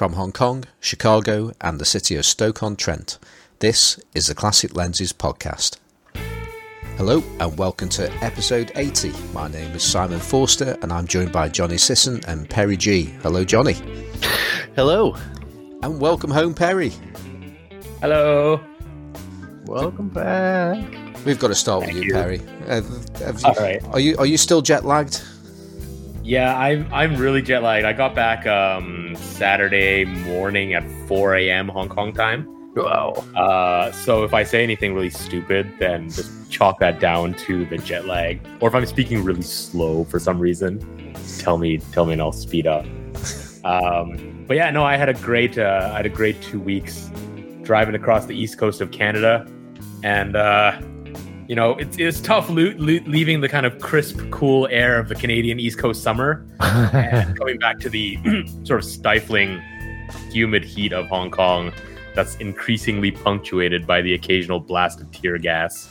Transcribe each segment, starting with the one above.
From Hong Kong, Chicago, and the city of Stoke-on-Trent, this is the Classic Lenses podcast. Hello and welcome to episode 80. My name is Simon Forster and I'm joined by Johnny Sisson and Perry G. Hello, Johnny. Hello. And welcome home, Perry. Hello. Welcome back. We've got to start Thank with you, you. Perry. Uh, have you- All right. Are you are you still jet lagged? Yeah, I'm I'm really jet lagged. I got back um, Saturday morning at 4 a.m. Hong Kong time. Wow. Uh, so if I say anything really stupid, then just chalk that down to the jet lag. Or if I'm speaking really slow for some reason, tell me tell me and I'll speed up. Um, but yeah, no, I had a great uh, I had a great two weeks driving across the east coast of Canada, and uh, you know it's it's tough lo- lo- leaving the kind of crisp, cool air of the Canadian East Coast summer and coming back to the sort of stifling, humid heat of Hong Kong. That's increasingly punctuated by the occasional blast of tear gas.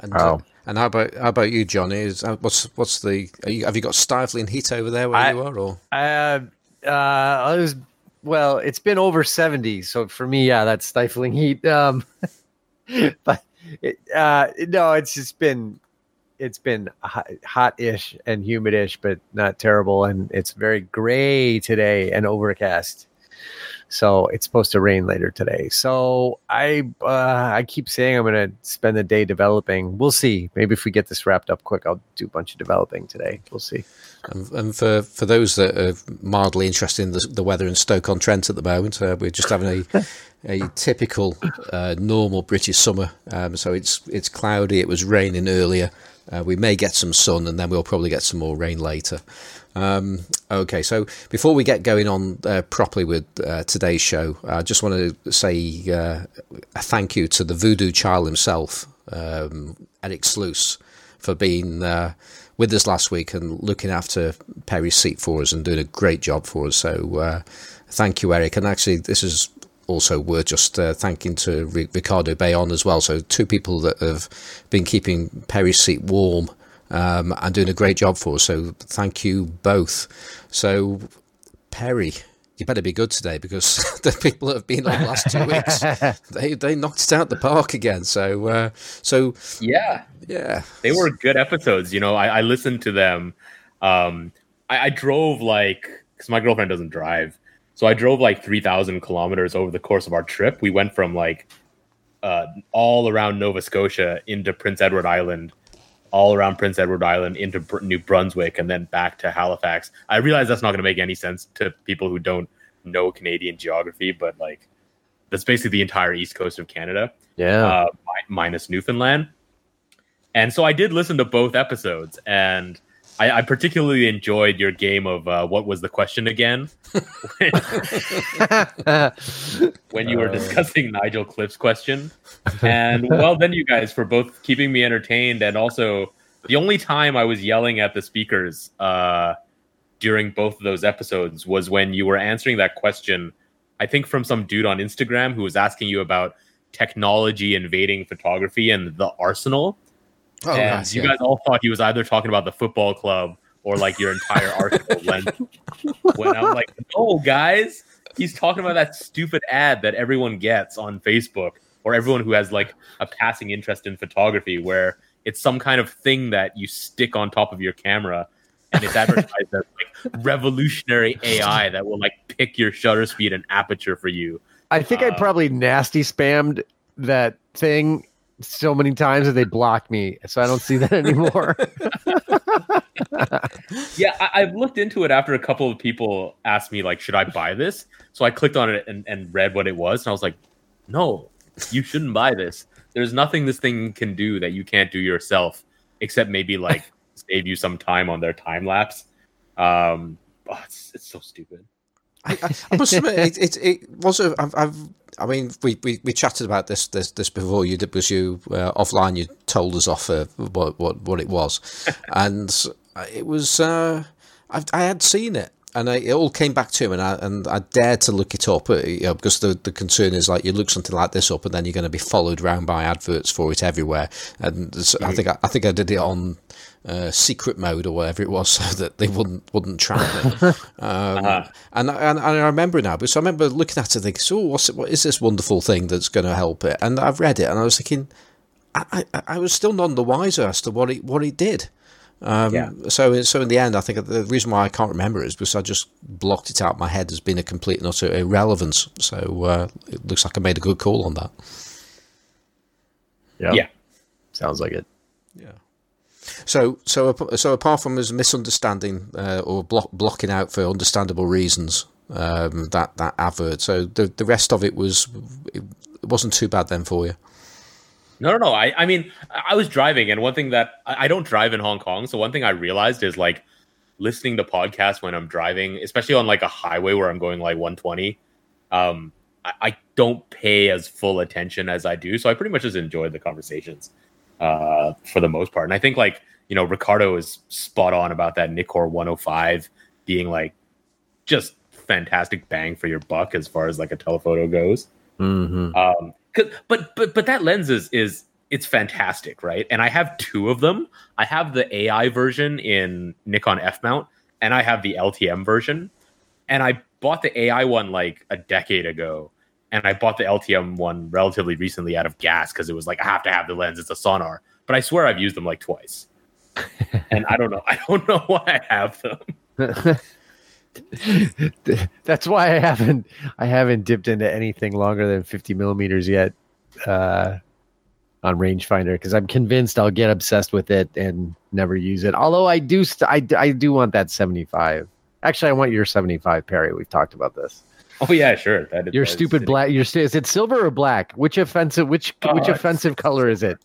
And, Wow. uh, and how about how about you, Johnny? Is uh, what's what's the are you, have you got stifling heat over there where I- you are? Or Uh, uh, I was well. It's been over seventy, so for me, yeah, that's stifling heat. Um, but it, uh, no, it's just been it's been hot- hot-ish and humid-ish, but not terrible. And it's very gray today and overcast. So it's supposed to rain later today. So I uh, I keep saying I'm going to spend the day developing. We'll see. Maybe if we get this wrapped up quick, I'll do a bunch of developing today. We'll see. and, and for for those that are mildly interested in the, the weather in Stoke on Trent at the moment, uh, we're just having a a typical uh, normal British summer. Um, so it's it's cloudy. It was raining earlier. Uh, we may get some sun, and then we'll probably get some more rain later. Um, okay, so before we get going on uh, properly with uh, today's show, I just want to say uh, a thank you to the voodoo child himself, um, Eric Sluice, for being uh, with us last week and looking after Perry's seat for us and doing a great job for us. So thank you, Eric. And actually, this is also worth just uh, thanking to Ri- Ricardo Bayon as well. So two people that have been keeping Perry's seat warm um, and doing a great job for us. So thank you both. So Perry, you better be good today because the people that have been on the last two weeks, they they knocked it out the park again. So uh, so Yeah, yeah, they were good episodes. You know, I, I listened to them. Um, I, I drove like because my girlfriend doesn't drive, so I drove like three thousand kilometers over the course of our trip. We went from like uh, all around Nova Scotia into Prince Edward Island, all around Prince Edward Island into Br- New Brunswick, and then back to Halifax. I realize that's not going to make any sense to people who don't know Canadian geography, but like that's basically the entire east coast of Canada Yeah. uh, mi- minus Newfoundland. And so I did listen to both episodes, and I, I particularly enjoyed your game of uh, what was the question again when you were Uh. discussing Nigel Cliff's question. And well done, you guys, for both keeping me entertained and also the only time I was yelling at the speakers uh, during both of those episodes was when you were answering that question. I think from some dude on Instagram who was asking you about technology invading photography and the arsenal. Oh, and nice, you yeah. guys all thought he was either talking about the football club or like your entire arsenal lens. When I'm like, no, guys, he's talking about that stupid ad that everyone gets on Facebook or everyone who has like a passing interest in photography where it's some kind of thing that you stick on top of your camera and it's advertised as like revolutionary AI that will like pick your shutter speed and aperture for you. I think I Uh, probably nasty spammed that thing so many times that they blocked me, so I don't see that anymore. Yeah, I, I've looked into it after a couple of people asked me like, should I buy this? So I clicked on it and, and read what it was, and I was like, no, you shouldn't buy this. There's nothing this thing can do that you can't do yourself, except maybe like save you some time on their time lapse. Um, oh, it's, it's so stupid. I, I, I must admit, it, it, it was a. I've, I've, I mean, we, we, we chatted about this this, this before. You did was you uh, offline. You told us off uh, what what what it was, and it was. Uh, I, I had seen it, and I, it all came back to him, and I and I dared to look it up, uh, you know, because the the concern is like you look something like this up, and then you're going to be followed around by adverts for it everywhere. And so I think I, I think I did it on uh, secret mode or whatever it was, so that they wouldn't wouldn't track me. Um, Uh-huh. and, I- and and I remember now, because I remember looking at it, thinking, "Oh, what's it, what is this wonderful thing that's going to help it?" And I've read it, and I was thinking, I, I, I was still none the wiser as to what it what it did. Um, Yeah. So, so in the end, I think the reason why I can't remember it is because I just blocked it out of my head as being a complete and utter irrelevance. So uh, it looks like I made a good call on that. Yeah. Yeah. Sounds like it. Yeah. So, so, so apart from his misunderstanding uh, or block, blocking out for understandable reasons, um, that that advert. So the the rest of it was it wasn't too bad then for you. No, no, no. I, I mean, I was driving, and one thing that I I don't drive in Hong Kong. So one thing I realized is like listening to podcasts when I'm driving, especially on like a highway where I'm going like 120. Um, I, I don't pay as full attention as I do, so I pretty much just enjoy the conversations uh, for the most part. And I think like you know Ricardo is spot on about that Nikkor 105 being like just fantastic bang for your buck as far as like a telephoto goes. Mm-hmm. Um, but but but that lens is is it's fantastic, right? And I have two of them. I have the AI version in Nikon F mount, and I have the LTM version. And I bought the AI one like a decade ago, and I bought the LTM one relatively recently out of gas because it was like I have to have the lens. It's a Sonnar, but I swear I've used them like twice, and I don't know. I don't know why I have them. That's why I haven't I haven't dipped into anything longer than 50 millimeters yet uh, on rangefinder because I'm convinced I'll get obsessed with it and never use it. Although I do st- I, d- I do want that 75. Actually, I want your 75 Perry. We've talked about this. Oh yeah, sure. That is, Your stupid black. Your is it silver or black? Which offensive? Which which Uh, offensive color is it?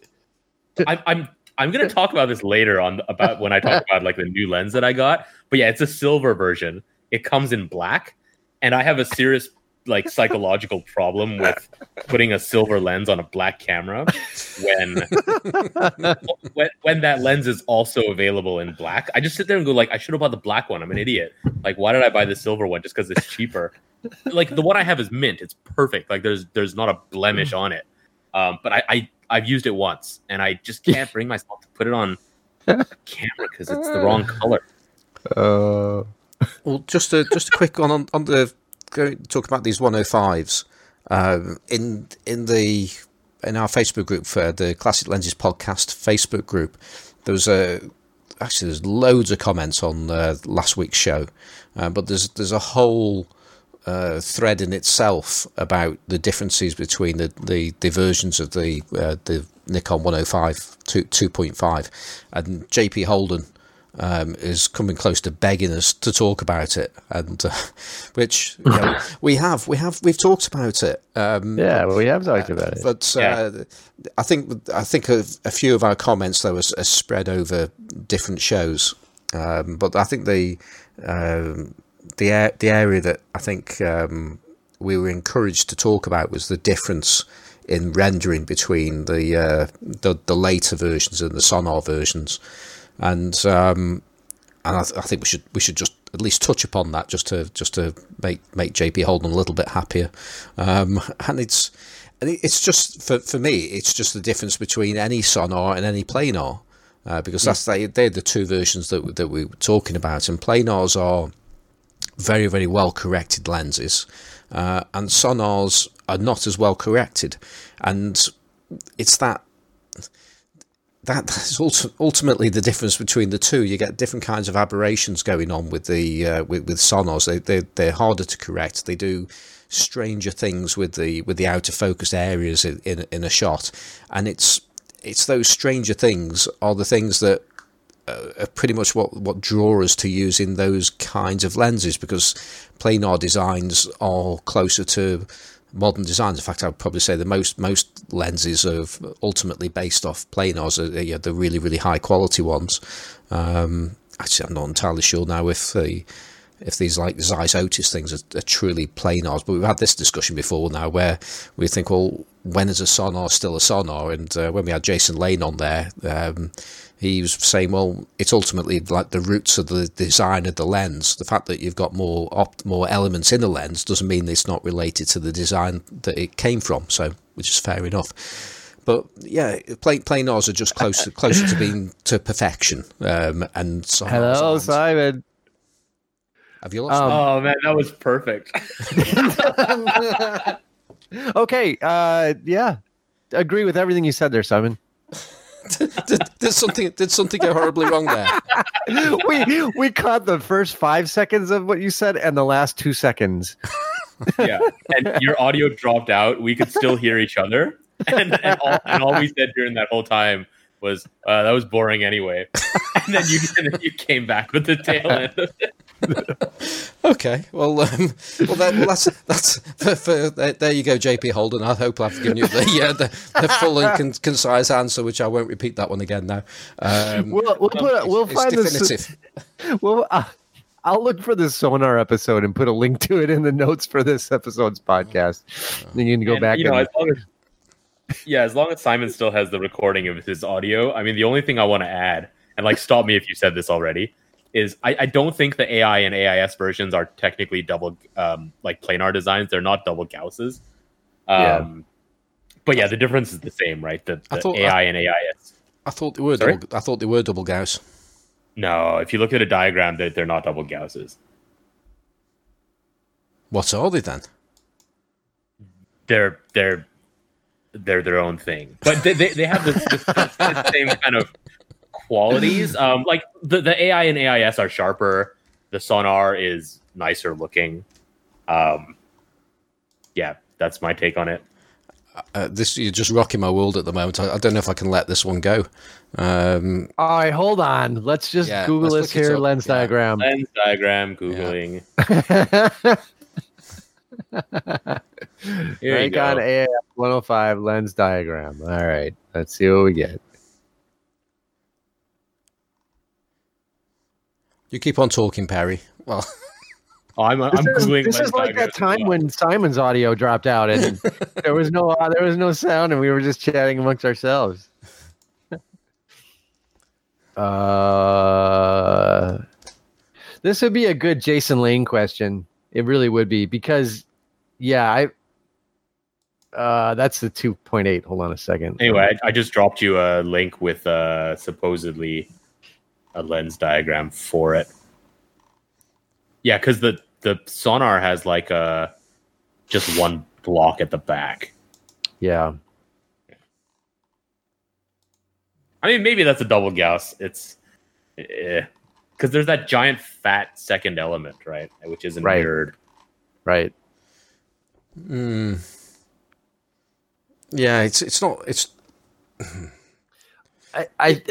I'm I'm I'm gonna talk about this later on about when I talk about like the new lens that I got. But yeah, it's a silver version. It comes in black, and I have a serious like psychological problem with putting a silver lens on a black camera when when when that lens is also available in black. I just sit there and go like, I should have bought the black one. I'm an idiot. Like, why did I buy the silver one just because it's cheaper? like the one I have is mint. It's perfect. Like there's there's not a blemish on it. Um, but I, I I've used it once and I just can't bring myself to put it on camera because it's the wrong color. Uh, Well, just a just a quick one on on the go talk about these 105s. Um, in in the in our Facebook group for the Classic Lenses podcast Facebook group, there was a actually there's loads of comments on uh, last week's show, uh, but there's there's a whole uh, thread in itself about the differences between the, the, the versions of the uh, the Nikon 105 2, 2.5 and JP Holden um, is coming close to begging us to talk about it and uh, which you know, we have we have we've talked about it um, yeah, well, we have talked about it. but uh, Yeah. I think I think a, a few of our comments though are, are spread over different shows. Um, but I think the um, the the area that I think um, we were encouraged to talk about was the difference in rendering between the uh, the, the later versions and the Sonnar versions, and um, and I, th- I think we should we should just at least touch upon that just to just to make make JP Holden a little bit happier, um, and it's and it's just for for me it's just the difference between any Sonnar and any planar. Uh, because that's they, they're the two versions that that we were talking about, and planars are very very well corrected lenses, uh, and Sonnars are not as well corrected, and it's that that is ulti- ultimately the difference between the two. You get different kinds of aberrations going on with the uh, with, with Sonnars. They they they're harder to correct. They do stranger things with the with the outer focus areas in, in in a shot, and it's it's those stranger things are the things that are pretty much what what draw us to using those kinds of lenses because planar designs are closer to modern designs. In fact, I would probably say the most most lenses are ultimately based off planars, are you know, the really really high quality ones. Um, actually, I'm not entirely sure now if the if these like Zeiss Otus things are, are truly planars. But we've had this discussion before now, where we think, well, when is a Sonnar still a Sonnar? And uh, when we had Jason Lane on there, um, he was saying, well, it's ultimately like the roots of the design of the lens. The fact that you've got more opt- more elements in the lens doesn't mean it's not related to the design that it came from. So, which is fair enough. But yeah, plain planars are just closer closer to being to perfection. Um, and Sonnars Hello, aren't. Simon. Have you lost? Um. Oh man, that was perfect. okay. Uh, yeah. Agree with everything you said there, Simon. did, did something did something go horribly wrong there? we we caught the first five seconds of what you said and the last two seconds. yeah, and your audio dropped out. We could still hear each other, and and all, and all we said during that whole time was uh, that was boring anyway. And then you you came back with the tail end. Okay, well, um, well, that, that's that's for, for, there, there you go, JP Holden. I hope I've given you the uh, the, the full and con- concise answer, which I won't repeat that one again now. Um, We'll we'll put we'll it's find this. definitive. Well, uh, I'll look for this Sonnar episode and put a link to it in the notes for this episode's podcast. Then you can go And, back You know, and as long as yeah, as long as Simon still has the recording of his audio. I mean, the only thing I want to add, and like, stop me if you said this already, is I, I don't think the AI and AIS versions are technically double um, like planar designs. They're not double Gausses. Um, Yeah. But yeah, the difference is the same, right? The, I the thought- AI and AIS. I thought they were. Sorry? Double, I thought they were double Gauss. No, if you look at a diagram, they're, they're not double Gausses. What are they then? They're they're they're their own thing, but they, they, they have this, this, this same kind of qualities. Um, like the, the AI and AIS are sharper. The Sonnar is nicer looking. Um, yeah, that's my take on it. Uh, this you're just rocking my world at the moment. I, I don't know if I can let this one go. Um, all right, hold on. Let's just Yeah, Google let's this here lens Yeah. diagram. Lens diagram, googling. Here you Nikon go. AF 105 lens diagram. All right, let's see what we get. you keep on talking, Perry. Well, Oh, I'm, I'm This is, this lens is like that time well. when Simon's audio dropped out and there was no uh, there was no sound and we were just chatting amongst ourselves. Uh, this would be a good Jason Lane question. It really would be because, yeah, I. Uh, that's the two point eight. Hold on a second. Anyway, I, I just dropped you a link with uh, supposedly a lens diagram for it. Yeah, because the the Sonnar has like a just one block at the back. yeah, I mean, maybe that's a double Gauss. It's because there's that giant fat second element, right, which isn't Right. mirrored. right. mm, yeah, it's it's not it's I, I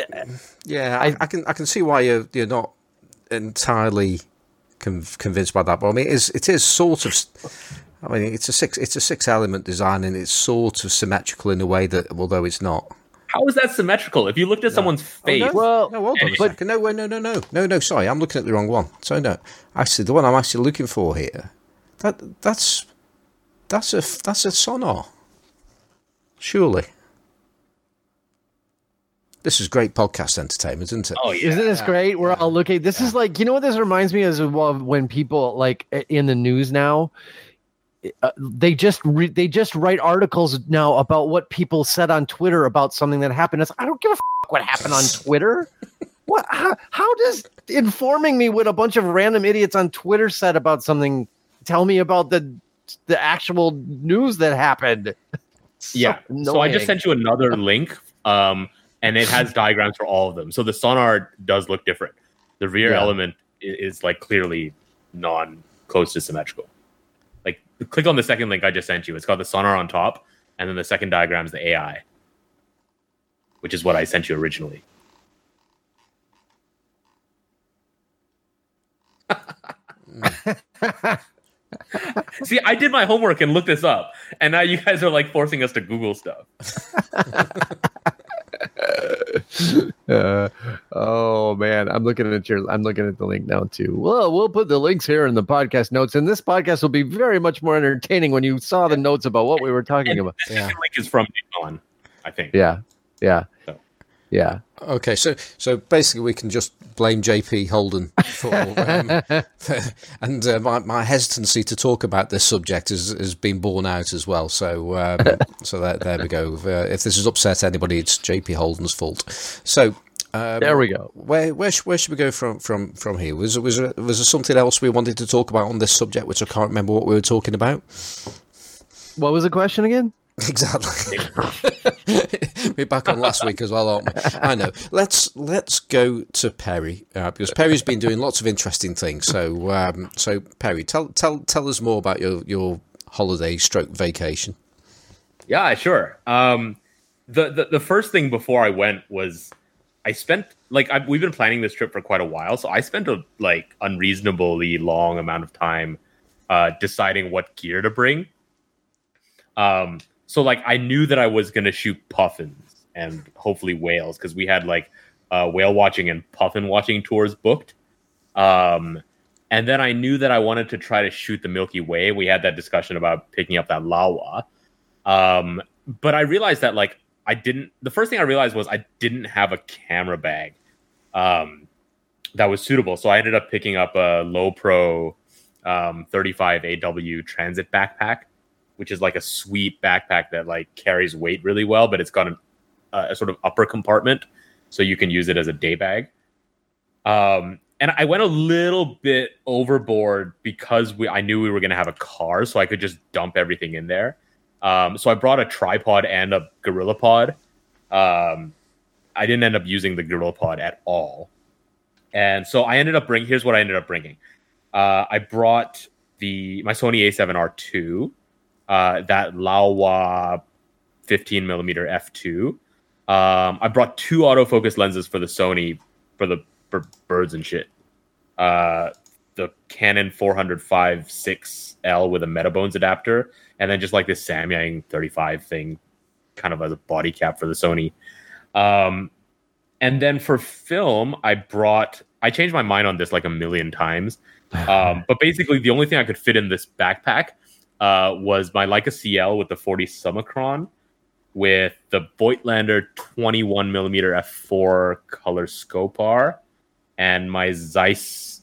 yeah. I, I can I can see why you're you're not entirely con- convinced by that, but I mean, it is it is sort of. I mean, it's a six it's a six element design, and it's sort of symmetrical in a way that, although it's not. How is that symmetrical? If you looked at someone's oh, face, no. well, No, hold on a But- second. No, no, no, no, no, no. Sorry, I'm looking at the wrong one. So no, actually, the one I'm actually looking for here, that that's that's a that's a Sonnar. Surely, this is great podcast entertainment, isn't it? oh yeah, Isn't this great? We're yeah, all looking. This is like you know what this reminds me of well, when people like in the news now, uh, they just re- they just write articles now about what people said on Twitter about something that happened. It's I don't give a f- what happened on Twitter. what? How, how does informing me what a bunch of random idiots on Twitter said about something tell me about the the actual news that happened? So yeah. So I just sent you another link, um, and it has diagrams for all of them. So the Sonnar does look different. The rear Yeah. element i- is, like clearly non close to symmetrical. Like click on the second link I just sent you. It's got the Sonnar on top, and then the second diagram is the AI, which is what I sent you originally. See, I did my homework and looked this up, and now you guys are like forcing us to Google stuff. Uh, oh man, I'm looking at your. I'm looking at the link now too. Well, we'll put the links here in the podcast notes, and this podcast will be very much more entertaining when you saw the notes about what we were talking And about. This Yeah. link is from John, I think. Yeah, yeah, So. Yeah. Okay, so so basically we can just blame JP Holden for, um, and uh, my my hesitancy to talk about this subject has, has been borne out as well. So um, so there, there we go. Uh, if this has upset anybody, it's JP Holden's fault. So. Um, There we go. Where where, sh- where should we go from from from here? Was was there, was there something else we wanted to talk about on this subject, which I can't remember what we were talking about? What was the question again? Exactly. We're back on last week as well, aren't we? I know. Let's let's go to Perry uh, because Perry's been doing lots of interesting things. So um, so Perry, tell tell tell us more about your your holiday stroke vacation. Yeah, sure. Um, the, the the first thing before I went was I spent like I, we've been planning this trip for quite a while, so I spent a like unreasonably long amount of time uh, deciding what gear to bring. Um, so like I knew that I was gonna shoot puffins and hopefully whales because we had like uh, whale watching and puffin watching tours booked. Um, and then I knew that I wanted to try to shoot the Milky Way. We had that discussion about picking up that Laowa. Um, but I realized that like I didn't. The first thing I realized was I didn't have a camera bag um, that was suitable. So I ended up picking up a Lowepro um, 35 AW Transit backpack, which is like a sweet backpack that like carries weight really well, but it's got an, a sort of upper compartment, so you can use it as a day bag. Um, and I went a little bit overboard because we I knew we were going to have a car, so I could just dump everything in there. Um, so I brought a tripod and a Gorilla Pod. Um, I didn't end up using the Gorilla Pod at all, and so I ended up bringing. Here's what I ended up bringing. Uh, I brought the my Sony A7R2, uh, that Laowa 15 millimeter f2. Um, I brought two autofocus lenses for the Sony for the for birds and shit. Uh, the Canon 405 6L with a Metabones adapter, and then just like this Samyang 35 thing, kind of as a body cap for the Sony. Um, and then for film, I brought. I changed my mind on this like a million times. Um, but basically, the only thing I could fit in this backpack uh, was my Leica CL with the 40 Summicron, with the Voigtlander 21 millimeter f4 Color Skopar, and my Zeiss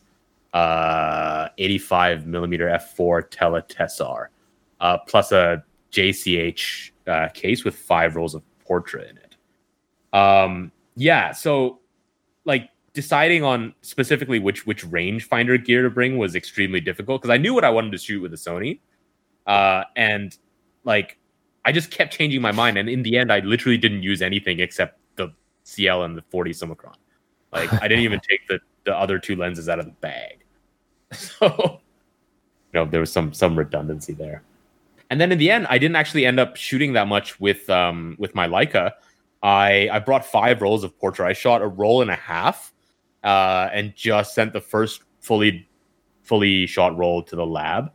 uh, 85 millimeter f4 Tele Tessar, uh, plus a JCH uh, case with five rolls of Portra in it. Um, yeah, so like deciding on specifically which which rangefinder gear to bring was extremely difficult because I knew what I wanted to shoot with the Sony, uh, and like I just kept changing my mind, and in the end, I literally didn't use anything except the CL and the 40 Summicron. Like I didn't even take the the other two lenses out of the bag, so you know there was some some redundancy there. And then in the end, I didn't actually end up shooting that much with um with my Leica. I I brought five rolls of Portra. I shot a roll and a half, uh, and just sent the first fully fully shot roll to the lab.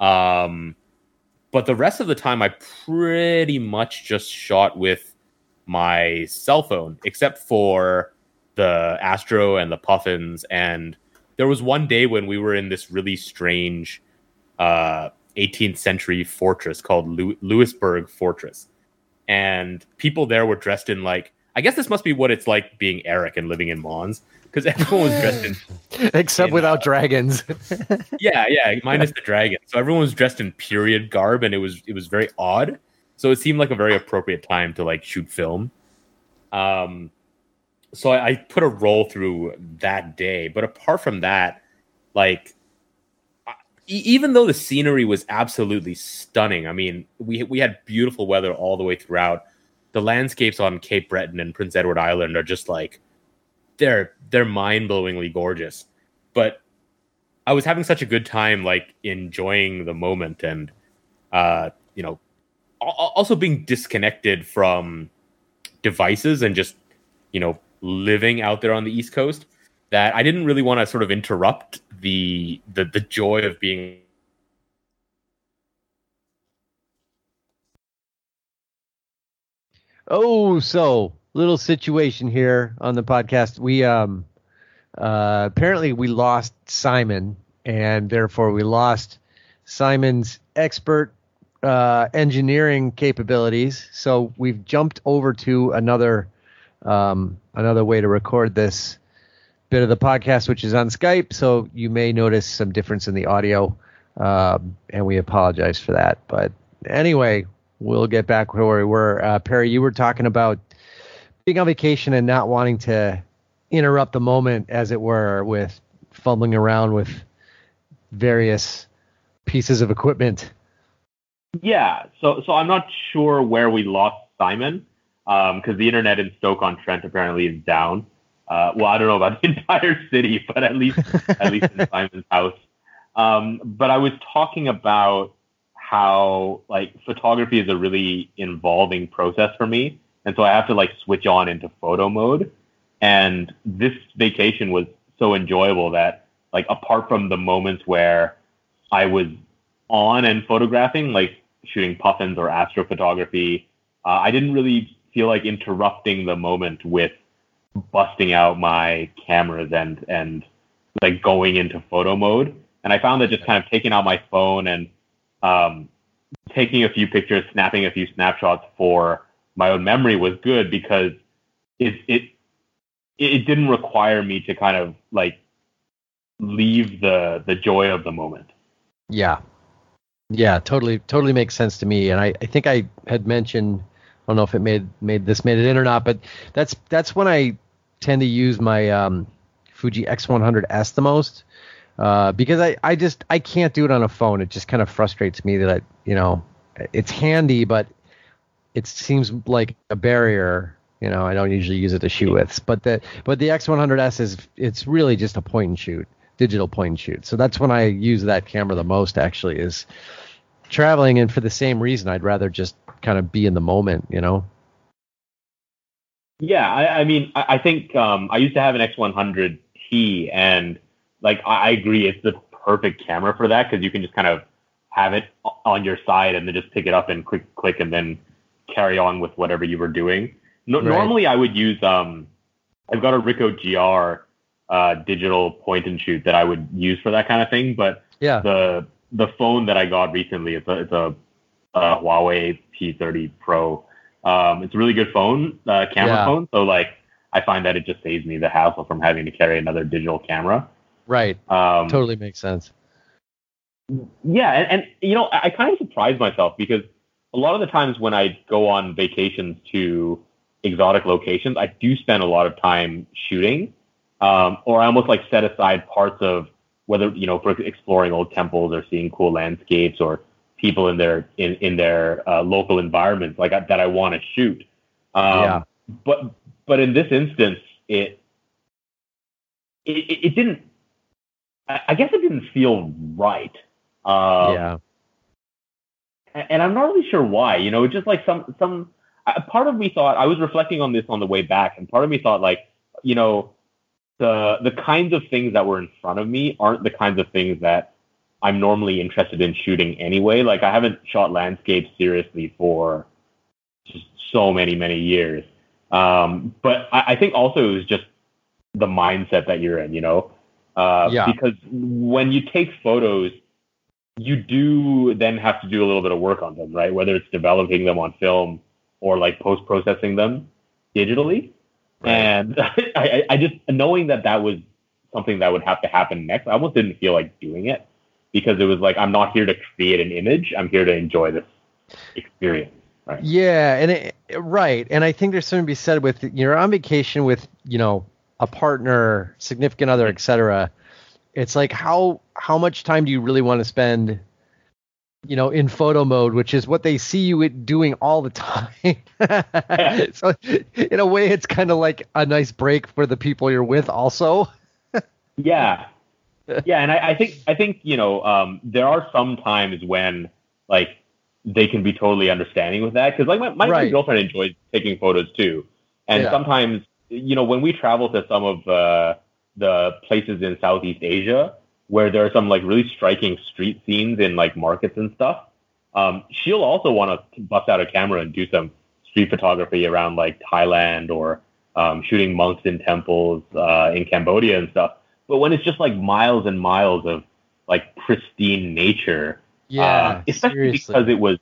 Um, but the rest of the time, I pretty much just shot with my cell phone, except for the Astro and the Puffins. And there was one day when we were in this really strange uh, 18th century fortress called Lew- Louisbourg Fortress. And people there were dressed in like, I guess this must be what it's like being Eric and living in Mons, because everyone was dressed in Except In, without dragons. yeah, yeah, minus the dragon. So everyone was dressed in period garb, and it was it was very odd. So it seemed like a very appropriate time to like shoot film. Um, so I, I put a roll through that day, but apart from that, like even though the scenery was absolutely stunning, I mean, we we had beautiful weather all the way throughout. The landscapes on Cape Breton and Prince Edward Island are just like they're they're mind-blowingly gorgeous. But I was having such a good time, like enjoying the moment, and uh, you know, al- al- also being disconnected from devices and just you know living out there on the East Coast. That I didn't really want to sort of interrupt the the the joy of being Oh, so little situation here on the podcast. We um uh apparently we lost Simon and therefore we lost Simon's expert uh engineering capabilities. So we've jumped over to another um another way to record this bit of the podcast which is on Skype, so you may notice some difference in the audio. Um, and we apologize for that. But anyway, we'll get back where we were. Uh, Perry, you were talking about being on vacation and not wanting to interrupt the moment, as it were, with fumbling around with various pieces of equipment. Yeah, so so I'm not sure where we lost Simon because um, the internet in Stoke on Trent apparently is down. Uh, well, I don't know about the entire city, but at least at least in Simon's house. Um, but I was talking about how like photography is a really involving process for me, and so I have to like switch on into photo mode. And this vacation was so enjoyable that like apart from the moments where I was on and photographing, like shooting puffins or astrophotography, uh, I didn't really feel like interrupting the moment with busting out my cameras and and like going into photo mode. And I found that just kind of taking out my phone and um, taking a few pictures, snapping a few snapshots for my own memory was good because it it it didn't require me to kind of like leave the the joy of the moment. Yeah. Yeah, totally totally makes sense to me. And I, I think I had mentioned I don't know if it made made this made it in or not, but that's that's when I tend to use my um, Fuji X100S the most uh, because I, I just I can't do it on a phone. It just kind of frustrates me that I, you know it's handy, but it seems like a barrier. You know, I don't usually use it to shoot with, but the but the X100S is it's really just a point and shoot, digital point and shoot. So that's when I use that camera the most. Actually, is traveling, and for the same reason, I'd rather just kind of be in the moment. You know. Yeah, I, I mean, I, I think um, I used to have an X100T, and like I, I agree, it's the perfect camera for that because you can just kind of have it on your side and then just pick it up and click click and then carry on with whatever you were doing. No, right. Normally, I would use um, I've got a Ricoh GR uh, digital point and shoot that I would use for that kind of thing, but yeah, the the phone that I got recently, it's a it's a, a Huawei P30 Pro. Um, it's a really good phone, uh, camera yeah. phone. So like, I find that it just saves me the hassle from having to carry another digital camera. Right. Um, totally makes sense. Yeah, and, and you know, I, I kind of surprise myself because a lot of the times when I go on vacations to exotic locations, I do spend a lot of time shooting, um, or I almost like set aside parts of whether you know for exploring old temples or seeing cool landscapes or people in their in in their uh, local environments like that I want to shoot. Um, yeah. But but in this instance, it it, it didn't I guess it didn't feel right. Um, yeah. And I'm not really sure why. You know, it's just like some some part of me thought I was reflecting on this on the way back, and part of me thought like, you know, the the kinds of things that were in front of me aren't the kinds of things that I'm normally interested in shooting anyway. Like I haven't shot landscapes seriously for just so many many years. Um, but I, I think also it was just the mindset that you're in. You know, uh, yeah. Because when you take photos, you do then have to do a little bit of work on them, right? Whether it's developing them on film or like post processing them digitally. Right. And I, I just knowing that that was something that would have to happen next, I almost didn't feel like doing it because it was like I'm not here to create an image. I'm here to enjoy this experience. Right. Yeah, and it, right, and I think there's something to be said with you're on vacation with you know a partner, significant other, etc. It's like how how much time do you really want to spend, you know, in photo mode, which is what they see you doing all the time. so in a way, it's kind of like a nice break for the people you're with, also. yeah, yeah, and I, I, think I think you know um, there are some times when like they can be totally understanding with that because like my, my, right. girlfriend enjoys taking photos too, and yeah. sometimes you know, when we travel to some of uh, the places in Southeast Asia where there are some like really striking street scenes in like markets and stuff, um, she'll also want to bust out a camera and do some street photography around like Thailand or um, shooting monks in temples uh, in Cambodia and stuff. But when it's just like miles and miles of like pristine nature, Yeah, uh, especially seriously. because it was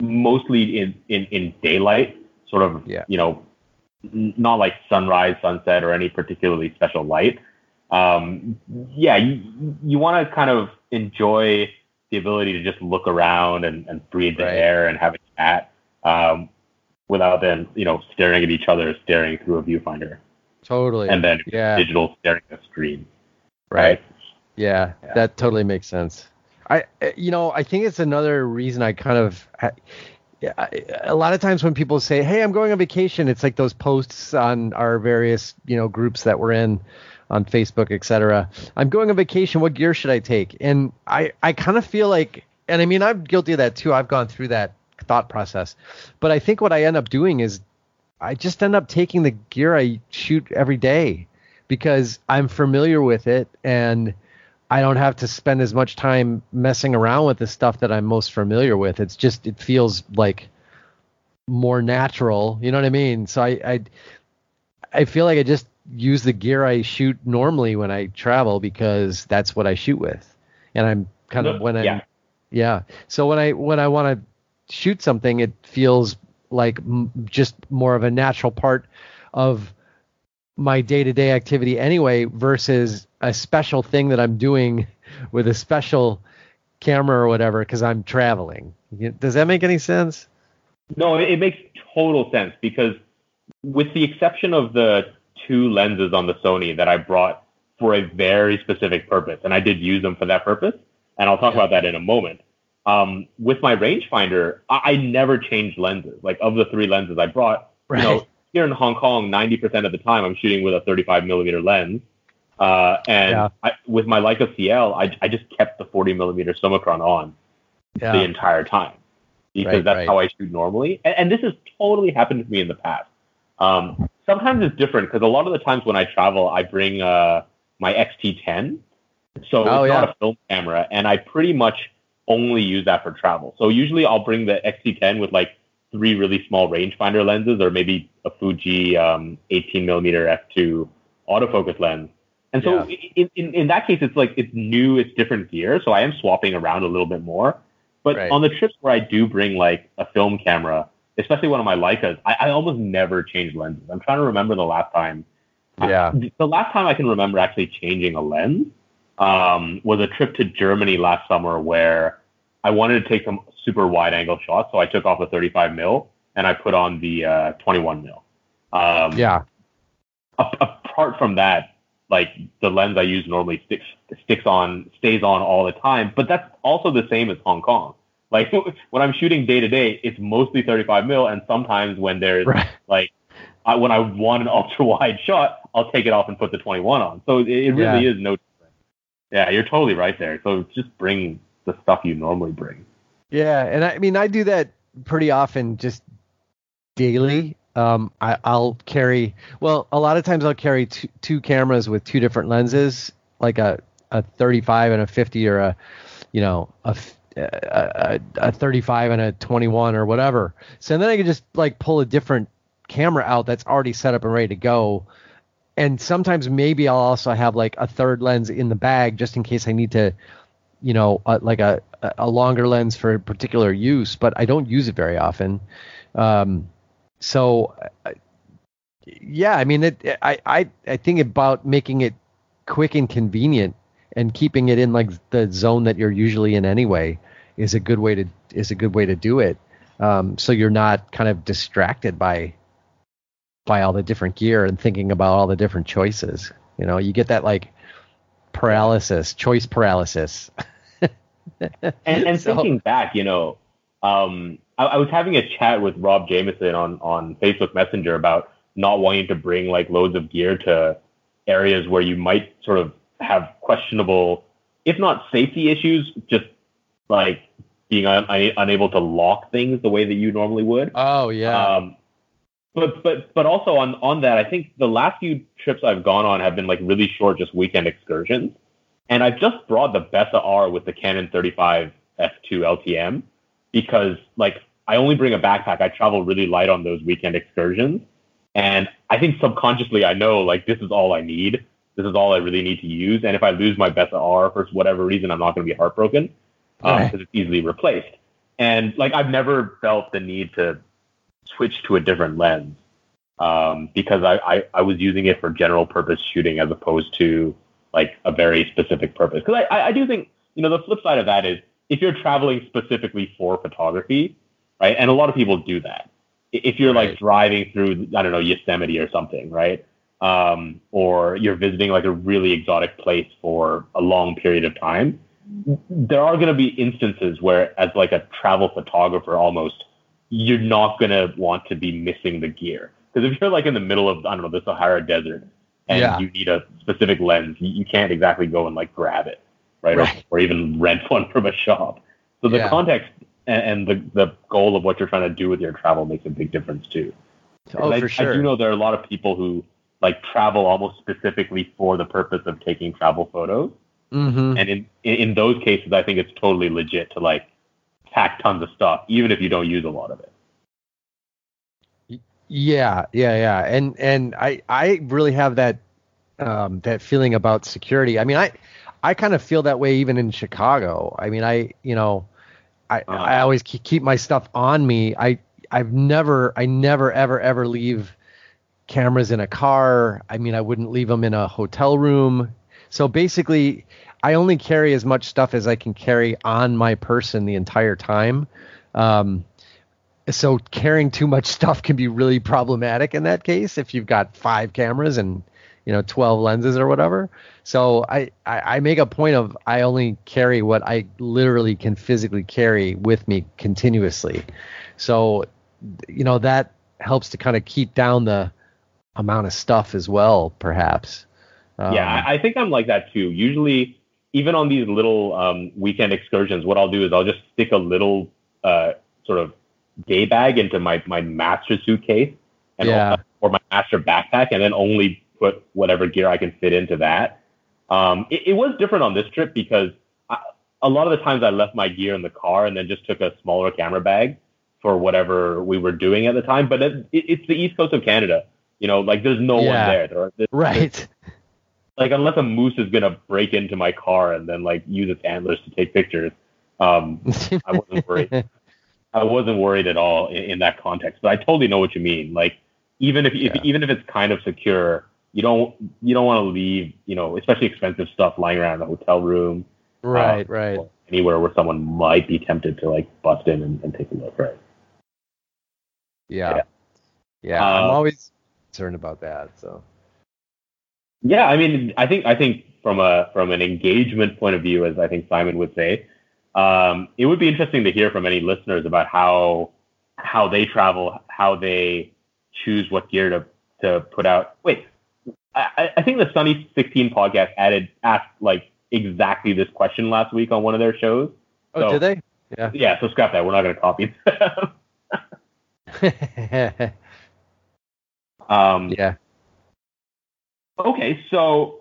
mostly in, in, in daylight, sort of, Yeah. you know, n- not like sunrise, sunset, or any particularly special light. Um, yeah, you, you want to kind of enjoy the ability to just look around and, and breathe the air and have a chat um, without then, you know, staring at each other, staring through a viewfinder, totally. and then yeah, digital staring at a screen. right. Yeah, Yeah. that totally makes sense. I, uh, you know, I think it's another reason I kind of, I, yeah, I- a lot of times when people say, "Hey, I'm going on vacation," it's like those posts on our various, you know, groups that we're in on Facebook, etc. I'm going on vacation. What gear should I take? And I, I kind of feel like, and I mean, I'm guilty of that too. I've gone through that thought process, but I think what I end up doing is, I just end up taking the gear I shoot every day because I'm familiar with it and I don't have to spend as much time messing around with the stuff that I'm most familiar with. It's just it feels like more natural. You know what I mean? So I I, I feel like I just use the gear I shoot normally when I travel because that's what I shoot with, and I'm kind of when I Yeah. yeah. So when I when I want to shoot something, it feels like m- just more of a natural part of my day-to-day activity anyway versus a special thing that I'm doing with a special camera or whatever because I'm traveling. Does that make any sense? No, it makes total sense because with the exception of the two lenses on the Sony that I brought for a very specific purpose, and I did use them for that purpose, and I'll talk Yeah. about that in a moment. Um, with my rangefinder, I, I never changed lenses. Like of the three lenses I brought, you know, here in Hong Kong, 90% of the time I'm shooting with a 35 millimeter lens. Uh, and Yeah. I, with my Leica CL, I, I just kept the 40 millimeter Summicron on the entire time because Right, that's right. how I shoot normally. And, and this has totally happened to me in the past. Um, sometimes it's different because a lot of the times when I travel, I bring uh, my XT10. So Oh, it's yeah. not a film camera, and I pretty much only use that for travel. So usually I'll bring the XT10 with like three really small rangefinder lenses, or maybe a Fuji um, 18 millimeter f2 autofocus lens. And so in, in, in that case, it's like it's new, it's different gear. So I am swapping around a little bit more. But Right. on the trips where I do bring like a film camera, especially one of my Leicas, I, I almost never change lenses. I'm trying to remember the last time. Yeah. The last time I can remember actually changing a lens um, was a trip to Germany last summer where I wanted to take some super wide angle shots. So I took off the 35 mil and I put on the uh, 21 mil. Um, Yeah. a- apart from that, like the lens I use normally sticks sticks on stays on all the time. But that's also the same as Hong Kong. Like when I'm shooting day to day, it's mostly 35 mil, and sometimes when there's Right. like I, when I want an ultra wide shot, I'll take it off and put the 21 on. So it, it really is no different. Yeah, you're totally right there. So just bring the stuff you normally bring. Yeah, and I mean I do that pretty often, just daily. Um, I, I'll carry well, a lot of times I'll carry two, two cameras with two different lenses, like a a 35 and a 50, or a you know a a, a, a 35 and a 21 or whatever. So then I can just like pull a different camera out that's already set up and ready to go. And sometimes maybe I'll also have like a third lens in the bag just in case I need to you know, uh, like a, a longer lens for a particular use, but I don't use it very often. Um, so, uh, yeah, I mean, it, I, I, I think about making it quick and convenient and keeping it in like the zone that you're usually in anyway is a good way to, is a good way to do it. Um, so you're not kind of distracted by, by all the different gear and thinking about all the different choices. You know, you get that like paralysis, choice paralysis. And, and So- thinking back, you know, um, I, I was having a chat with Rob Jameson on, on Facebook Messenger about not wanting to bring like loads of gear to areas where you might sort of have questionable, if not safety issues, just like being un- un- unable to lock things the way that you normally would. Oh yeah. Um, but but but also on on that, I think the last few trips I've gone on have been like really short, just weekend excursions. And I've just brought the Bessa R with the Canon 35 f2 LTM because like I only bring a backpack. I travel really light on those weekend excursions. And I think subconsciously I know like this is all I need. This is all I really need to use. And if I lose my Bessa R for whatever reason, I'm not going to be heartbroken because um, it's easily replaced. And like I've never felt the need to switch to a different lens um, because I, I, I was using it for general purpose shooting as opposed to like a very specific purpose. Because I, I do think you know the flip side of that is if you're traveling specifically for photography, right? And a lot of people do that. If you're right. like driving through I don't know Yosemite or something, right? Um, or you're visiting like a really exotic place for a long period of time, there are going to be instances where, as like a travel photographer, almost you're not going to want to be missing the gear. Because if you're like in the middle of I don't know the Sahara Desert and yeah. you need a specific lens, you can't exactly go and like grab it, right? right. Or, or, even rent one from a shop. So the yeah. context and, and, the the goal of what you're trying to do with your travel makes a big difference too. Oh, I, for sure. I do know there are a lot of people who like travel almost specifically for the purpose of taking travel photos. Mm-hmm. And in, in those cases, I think it's totally legit to like pack tons of stuff, even if you don't use a lot of it. Yeah, yeah, yeah. And and I I really have that um that feeling about security. I mean, I I kind of feel that way even in Chicago. I mean, I you know, I uh-huh. I always keep my stuff on me. I I've never I never ever ever leave cameras in a car. I mean, I wouldn't leave them in a hotel room. So basically, I only carry as much stuff as I can carry on my person the entire time. Um, so carrying too much stuff can be really problematic in that case if you've got five cameras and you know 12 lenses or whatever. So I, I, I make a point of i only carry what i literally can physically carry with me continuously. So you know that helps to kind of keep down the amount of stuff as well perhaps um, yeah I, I think i'm like that too usually even on these little um, weekend excursions what i'll do is i'll just stick a little uh, sort of day bag into my my master suitcase and yeah. or my master backpack, and then only put whatever gear I can fit into that. Um, it, it, was different on this trip because I, a lot of the times I left my gear in the car and then just took a smaller camera bag for whatever we were doing at the time. But it, it, it's the east coast of Canada, you know, like there's no yeah. one there. there there's, right. Like unless a moose is gonna break into my car and then like use its antlers to take pictures, um, I wasn't worried. I wasn't worried at all in, in, that context. But I totally know what you mean. Like even if, yeah. if even if it's kind of secure, you don't you don't want to leave you know especially expensive stuff lying around in a hotel room. Right, uh, right. Anywhere where someone might be tempted to like bust in and, and take a look, right? Yeah, yeah. yeah uh, I'm always concerned about that. So. Yeah, I mean, I think I think from a from an engagement point of view, as I think Simon would say, um, it would be interesting to hear from any listeners about how how they travel, how they choose what gear to to put out. Wait, I, I think the Sunny 16 podcast added asked like exactly this question last week on one of their shows. Oh, so, did they? Yeah. Yeah. So scrap that. We're not going to copy. um, yeah. Okay, so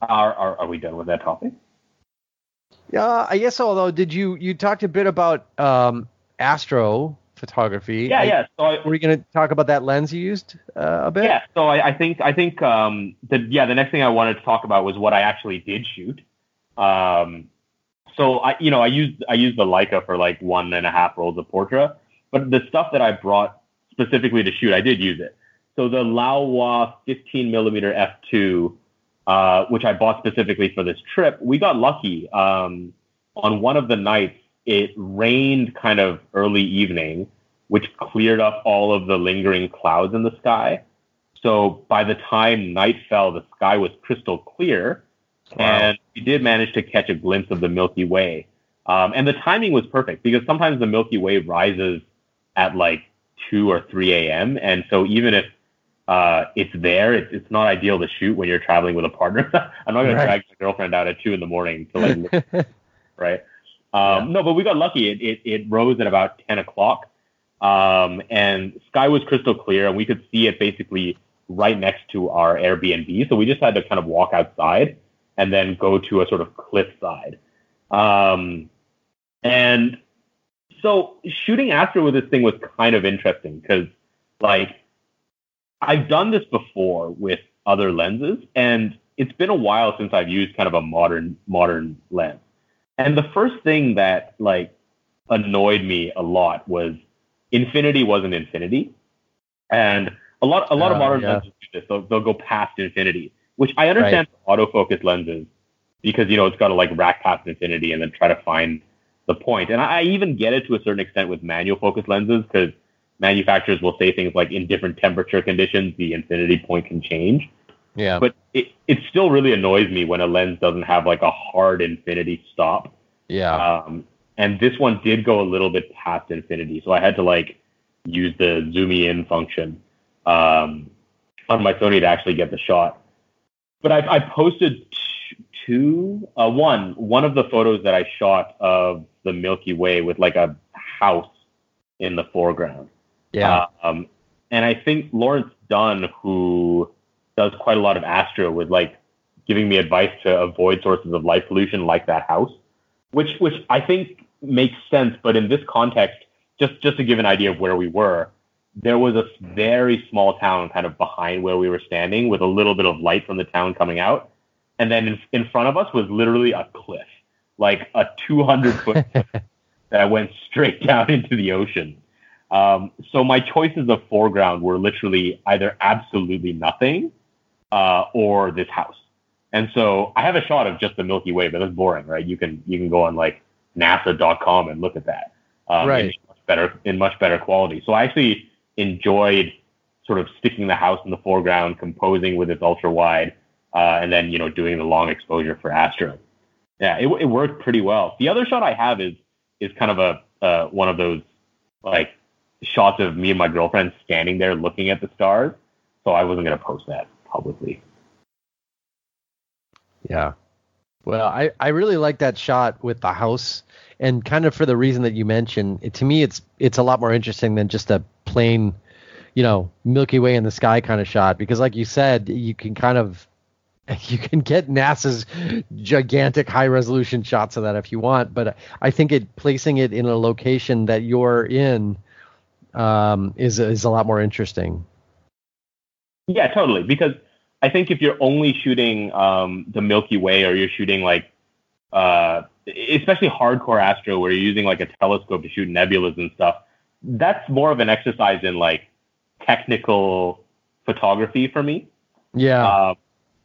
are, are are we done with that topic? Yeah, I guess. Although, did you you talked a bit about um, astro photography? Yeah, I, yeah. So I, were you going to talk about that lens you used uh, a bit? Yeah. So I, I think I think um, the yeah the next thing I wanted to talk about was what I actually did shoot. Um, so I you know I used I used the Leica for like one and a half rolls of Portra, but the stuff that I brought specifically to shoot, I did use it. So the Laowa 15 millimeter f2 uh, which I bought specifically for this trip, we got lucky. Um, on one of the nights, it rained kind of early evening, which cleared up all of the lingering clouds in the sky. So by the time night fell, the sky was crystal clear, wow. and we did manage to catch a glimpse of the Milky Way. Um, and the timing was perfect because sometimes the Milky Way rises at like 2 or 3 a.m. And so even if uh, it's there. It's, it's not ideal to shoot when you're traveling with a partner. I'm not going right. to drag my girlfriend out at two in the morning to like, right? Um, yeah. No, but we got lucky. It, it, it rose at about 10 o'clock. Um, and sky was crystal clear and we could see it basically right next to our Airbnb. So we just had to kind of walk outside and then go to a sort of cliff side. Um, and so shooting astro with this thing was kind of interesting because like I've done this before with other lenses, and it's been a while since I've used kind of a modern modern lens. And the first thing that like annoyed me a lot was infinity wasn't infinity, and a lot a lot of Oh, modern yeah. lenses do this. They'll, they'll go past infinity, which I understand for autofocus lenses because you know it's got to like rack past infinity and then try to find the point. And I, I even get it to a certain extent with manual focus lenses because manufacturers will say things like in different temperature conditions the infinity point can change. Yeah. But it, it still really annoys me when a lens doesn't have like a hard infinity stop. yeah. Um, and this one did go a little bit past infinity, so I had to like use the zoom in function um, on my Sony to actually get the shot. But I, I posted t- two, uh, one, one of the photos that I shot of the Milky Way with like a house in the foreground. Yeah. Um, and I think Lawrence Dunn, who does quite a lot of astro, was like giving me advice to avoid sources of light pollution like that house, which which I think makes sense. But in this context, just just to give an idea of where we were, there was a very small town kind of behind where we were standing, with a little bit of light from the town coming out, and then in, in front of us was literally a cliff, like a 200 foot cliff that went straight down into the ocean. Um, so my choices of foreground were literally either absolutely nothing uh, or this house. And so I have a shot of just the Milky Way, but that's boring, right? You can you can go on like NASA.com and look at that. Um, Right. In much better in much better quality. So I actually enjoyed sort of sticking the house in the foreground, composing with its ultra wide, uh, and then you know doing the long exposure for Astro. Yeah, it, it worked pretty well. The other shot I have is is kind of a uh, one of those like shots of me and my girlfriend standing there looking at the stars. So I wasn't gonna post that publicly. Yeah. Well, I, I really like that shot with the house and kind of for the reason that you mentioned. It, to me it's it's a lot more interesting than just a plain, you know, Milky Way in the sky kind of shot because like you said, you can kind of you can get NASA's gigantic high resolution shots of that if you want, but I think it placing it in a location that you're in um, is is a lot more interesting. Yeah, totally. Because I think if you're only shooting um, the Milky Way or you're shooting like, uh, especially hardcore astro where you're using like a telescope to shoot nebulas and stuff, that's more of an exercise in like technical photography for me. Yeah. Uh,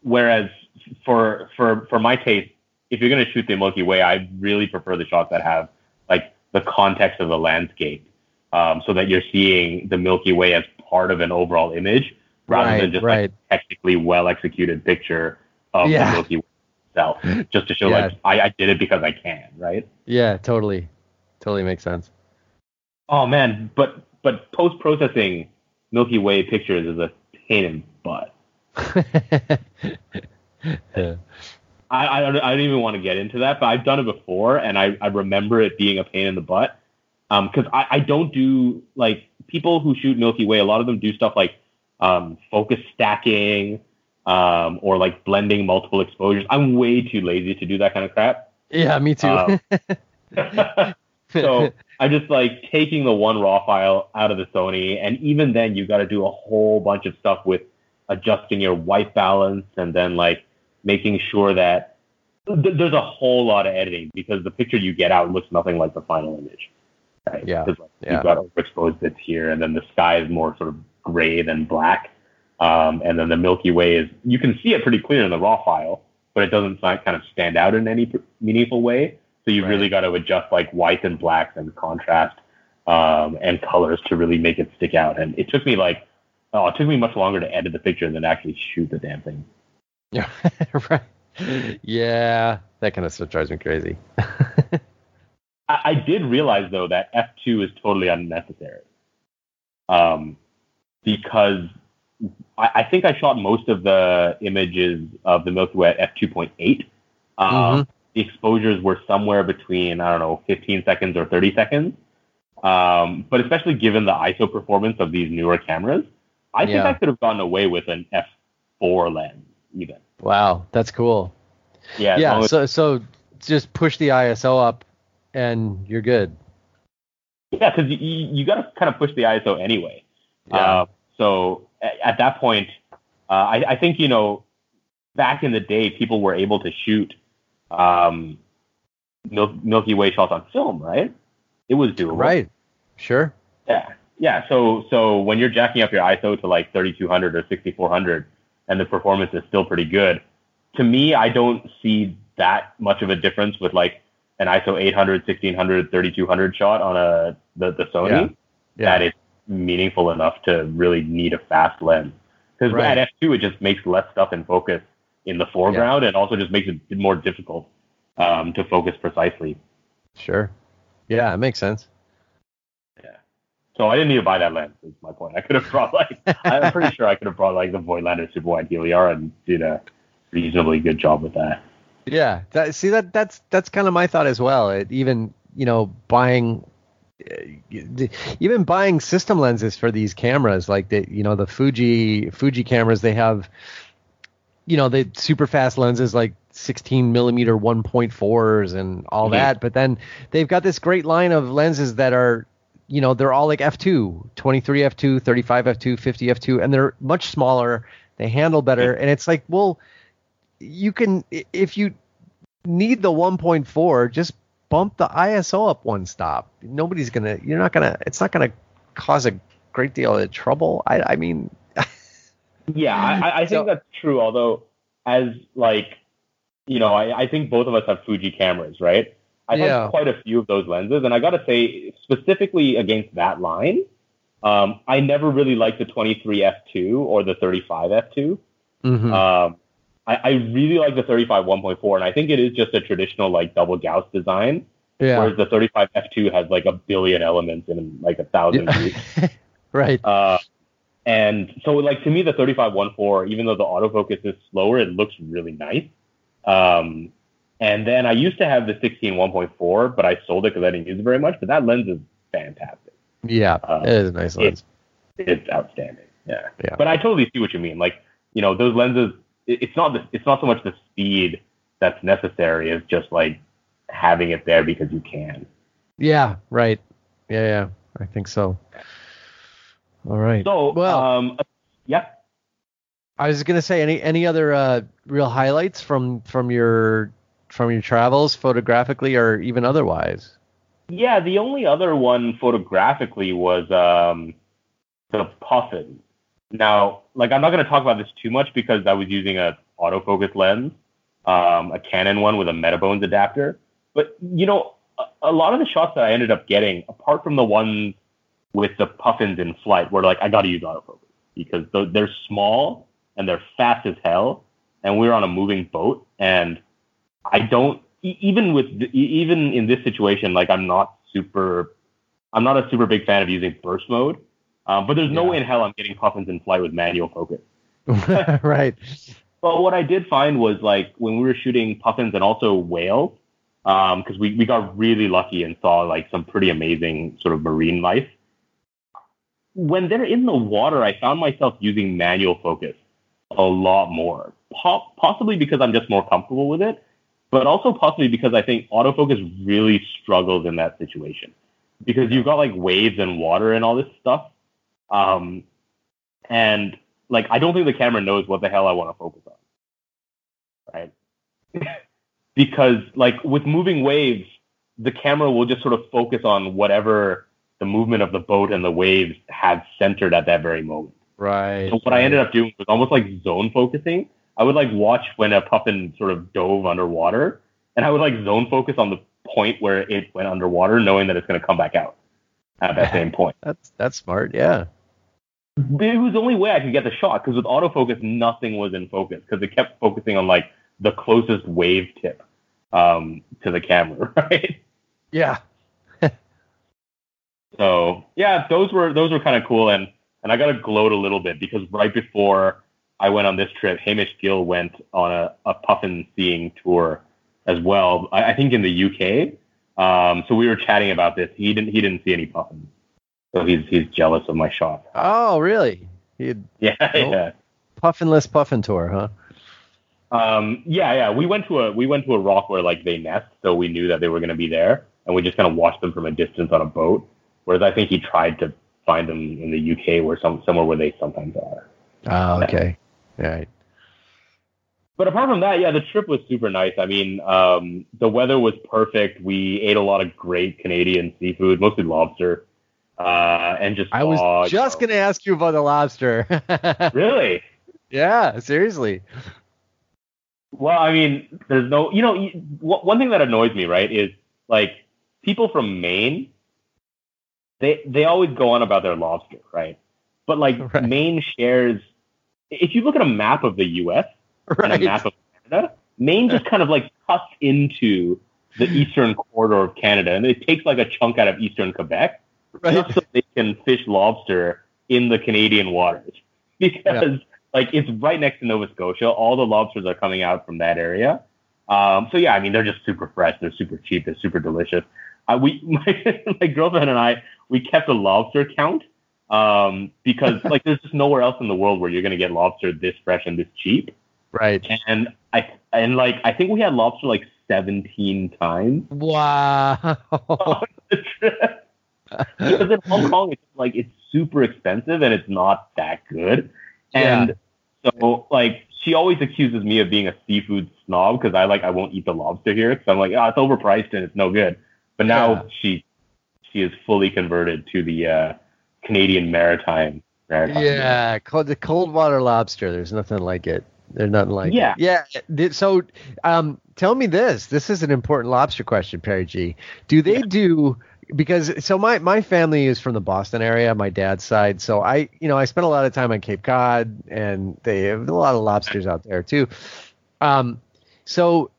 whereas for for for my taste, if you're going to shoot the Milky Way, I really prefer the shots that have like the context of the landscape, um, so that you're seeing the Milky Way as part of an overall image rather Right, than just right. like technically well executed picture of Yeah. the Milky Way itself, just to show Yeah. like I, I did it because I can, right? yeah, totally. Totally makes sense. Oh man, but but post processing Milky Way pictures is a pain in the butt. Yeah. I, I, don't, I don't even want to get into that, but I've done it before, and I, I remember it being a pain in the butt. Because I, I don't do like people who shoot Milky Way. A lot of them do stuff like um, focus stacking um, or like blending multiple exposures. I'm way too lazy to do that kind of crap. Yeah, me too. Um, so I'm just like taking the one raw file out of the Sony, and even then, you got to do a whole bunch of stuff with adjusting your white balance, and then like making sure that th- there's a whole lot of editing because the picture you get out looks nothing like the final image. Right? Yeah, like, yeah. You've got overexposed bits here, and then the sky is more sort of gray than black. Um, and then the Milky Way is you can see it pretty clear in the raw file, but it doesn't like, kind of stand out in any meaningful way. So you Right. really got to adjust like whites and blacks and contrast um, and colors to really make it stick out. And it took me like oh, it took me much longer to edit the picture than actually shoot the damn thing. Yeah, right. Yeah, that kind of stuff drives me crazy. I, I did realize though that f2 is totally unnecessary, um, because I, I think I shot most of the images of the Milky Way at f2.8. Um, Mhm. The exposures were somewhere between I don't know 15 seconds or 30 seconds. Um, but especially given the ISO performance of these newer cameras, I think Yeah. I could have gotten away with an f4 lens even. Wow, that's cool. Yeah, yeah, so so just push the ISO up, and you're good. Yeah, because you, you got to kind of push the ISO anyway. Yeah. Uh, so at, at that point, uh, I, I think you know, back in the day, people were able to shoot um, Mil- Milky Way shots on film, right? It was doable. Right. Sure. Yeah. Yeah. So so when you're jacking up your ISO to like 3200 or 6400 and the performance is still pretty good, to me, I don't see that much of a difference with like an ISO 800, 1600, 3200 shot on a the, the Sony Yeah. Yeah. that is meaningful enough to really need a fast lens. Because Right. at f2, it just makes less stuff in focus in the foreground and also just makes it more difficult um, to focus precisely. Sure. Yeah, it makes sense. Yeah. So I didn't need to buy that lens. Is my point. I could have brought like I'm pretty sure I could have brought like the Voigtlander super wide Heliar and did a reasonably good job with that. Yeah. That, see that that's that's kind of my thought as well. It, even you know buying uh, even buying system lenses for these cameras like the you know the Fuji Fuji cameras they have you know the super fast lenses like 16 millimeter 1.4s and all Mhm. that but then they've got this great line of lenses that are you know they're all like f2 23 f2 35 f2 50 f2 and they're much smaller they handle better and it's like well you can if you need the 1.4 just bump the iso up one stop nobody's gonna you're not gonna it's not gonna cause a great deal of trouble i i mean Yeah, I, I- I think So- that's true. Although, as like, you know, I, I think both of us have Fuji cameras, right? I've Yeah. had quite a few of those lenses, and I got to say, specifically against that line, um, I never really liked the 23 f2 or the 35 f2. mhm. Um, I, I really like the 35 1.4, and I think it is just a traditional like double Gauss design, yeah whereas the 35 f2 has like a billion elements in like a thousand groups. right Uh, and so, like to me, the 35-1.4, even though the autofocus is slower, it looks really nice. Um, and then I used to have the 16-1.4, but I sold it because I didn't use it very much. But that lens is fantastic. yeah uh, it is a nice lens It's outstanding. Yeah. Yeah. But I totally see what you mean. Like, you know, those lenses. It- It's not the, it's not so much the speed that's necessary as just like having it there because you can. yeah right yeah yeah i think so all right So, well um, yeah. I was gonna say any any other uh, real highlights from from your from your travels photographically or even otherwise. Yeah, the only other one photographically was um, the Puffin. Now, like, I'm not going to talk about this too much because I was using a autofocus lens, um, a Canon one with a Metabones adapter. But you know, a, a lot of the shots that I ended up getting, apart from the ones with the Puffins in flight, were like, I got to use autofocus because th- they're small and they're fast as hell, and we were on a moving boat, and I don't even with even in this situation, like I'm not super, I'm not a super big fan of using burst mode. Um, but there's no Yeah. way in hell I'm getting puffins in flight with manual focus. right. But what I did find was like when we were shooting puffins and also whales, because we, we got really lucky and saw like some pretty amazing sort of marine life. When they're in the water, I found myself using manual focus a lot more. Po- possibly because I'm just more comfortable with it, but also possibly because I think autofocus really struggles in that situation because you've got like waves and water and all this stuff. Um, and like I don't think the camera knows what the hell I want to focus on. Right? because like with moving waves, the camera will just sort of focus on whatever the movement of the boat and the waves had centered at that very moment. Right. So what I ended up doing was almost like zone focusing. I would like watch when a puffin sort of dove underwater, and I would like zone focus on the point where it went underwater, knowing that it's going to come back out at that same point. That's that's smart. Yeah. It was the only way I could get the shot because with autofocus, nothing was in focus because it kept focusing on like the closest wave tip um, to the camera, right? Yeah. So yeah, those were those were kind of cool, and and I got to gloat a little bit because right before I went on this trip, Hamish Gill went on a, a puffin seeing tour as well. I, I think in the UK. Um, so we were chatting about this. He didn't he didn't see any puffins, so he's he's jealous of my shot. Oh, really? You Yeah, Cool. yeah. puffinless puffin tour, huh? Um, yeah, yeah. We went to a we went to a rock where like they nest, so we knew that they were going to be there, and we just kind of watched them from a distance on a boat. Whereas I think he tried to find them in the UK, where some somewhere where they sometimes are. Oh, okay. All right. But apart from that, yeah, the trip was super nice. I mean, um, the weather was perfect. We ate a lot of great Canadian seafood, mostly lobster, uh, and just. I was saw, just you gonna ask you about the lobster. Really? yeah, seriously. Well, I mean, there's no, you know, one thing that annoys me, right, is like people from Maine, they they always go on about their lobster, right? But like Right. Maine shares, if you look at a map of the U.S. and a map of Canada, Maine just kind of like cuts into the eastern corridor of Canada, and it takes like a chunk out of eastern Quebec Right. just so they can fish lobster in the Canadian waters because like it's right next to Nova Scotia. All the lobsters are coming out from that area. Um, so yeah, I mean they're just super fresh. They're super cheap. They're super delicious. Uh, we my, my girlfriend and I we kept a lobster count um, because like there's just nowhere else in the world where you're gonna get lobster this fresh and this cheap. Right. And I and like I think we had lobster like 17 times Wow. on the trip because in Hong Kong it's like it's super expensive and it's not that good. And so like she always accuses me of being a seafood snob because I like I won't eat the lobster here because I'm like oh it's overpriced and it's no good. But now Yeah. she she is fully converted to the uh, Canadian maritime. maritime yeah, cold, the cold water lobster. There's nothing like it. There's nothing like Yeah. it. Yeah. So, um, tell me this. This is an important lobster question, Perry G. Do they do because so my my family is from the Boston area, my dad's side. So I, you know, I spent a lot of time on Cape Cod, and they have a lot of lobsters out there too. Um, so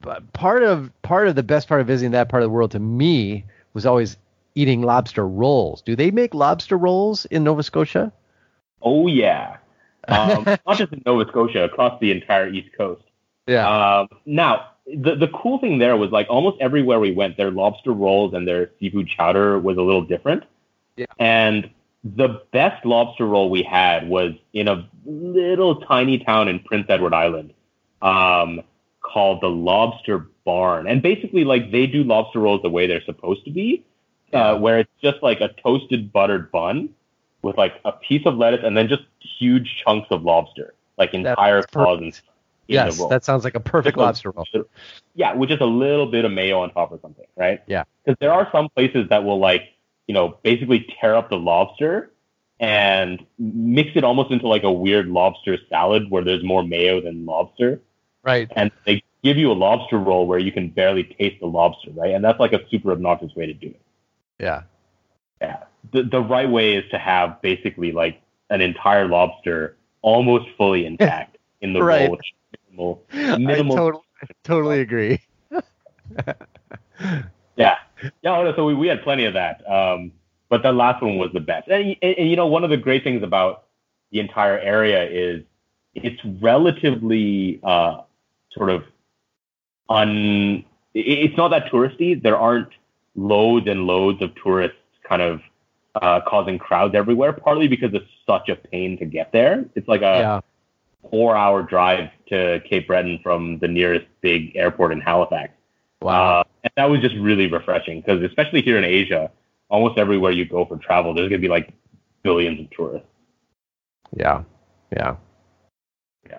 but part of part of the best part of visiting that part of the world to me was always eating lobster rolls. Do they make lobster rolls in Nova Scotia? Oh yeah. Um, not just in Nova Scotia, across the entire East Coast. Yeah. Um, now, the the cool thing there was like almost everywhere we went, their lobster rolls and their seafood chowder was a little different. Yeah. And the best lobster roll we had was in a little tiny town in Prince Edward Island, um, called the Lobster Barn. And basically, like they do lobster rolls the way they're supposed to be, Yeah. uh, where it's just like a toasted buttered bun with like a piece of lettuce and then just huge chunks of lobster, like entire That's claws and stuff yes, that sounds like a perfect lobster roll. Yeah, with just a little bit of mayo on top or something, right? Yeah. Because there are some places that will like, you know, basically tear up the lobster and mix it almost into like a weird lobster salad where there's more mayo than lobster. Right. And they give you a lobster roll where you can barely taste the lobster, right? And that's like a super obnoxious way to do it. Yeah. Yeah. The the right way is to have basically like an entire lobster almost fully intact in the Right. roll. Minimal, minimal I totally, totally agree. Yeah. Yeah. oh, So we, we had plenty of that. Um, but the last one was the best. And, and, and, you know, one of the great things about the entire area is it's relatively uh, sort of un. It's not that touristy. There aren't loads and loads of tourists kind of uh, causing crowds everywhere. Partly because it's such a pain to get there. It's like a yeah. Four-hour drive to Cape Breton from the nearest big airport in Halifax. Wow. Uh, and that was just really refreshing because especially here in Asia, almost everywhere you go for travel, there's gonna be like billions of tourists. yeah. Yeah. Yeah.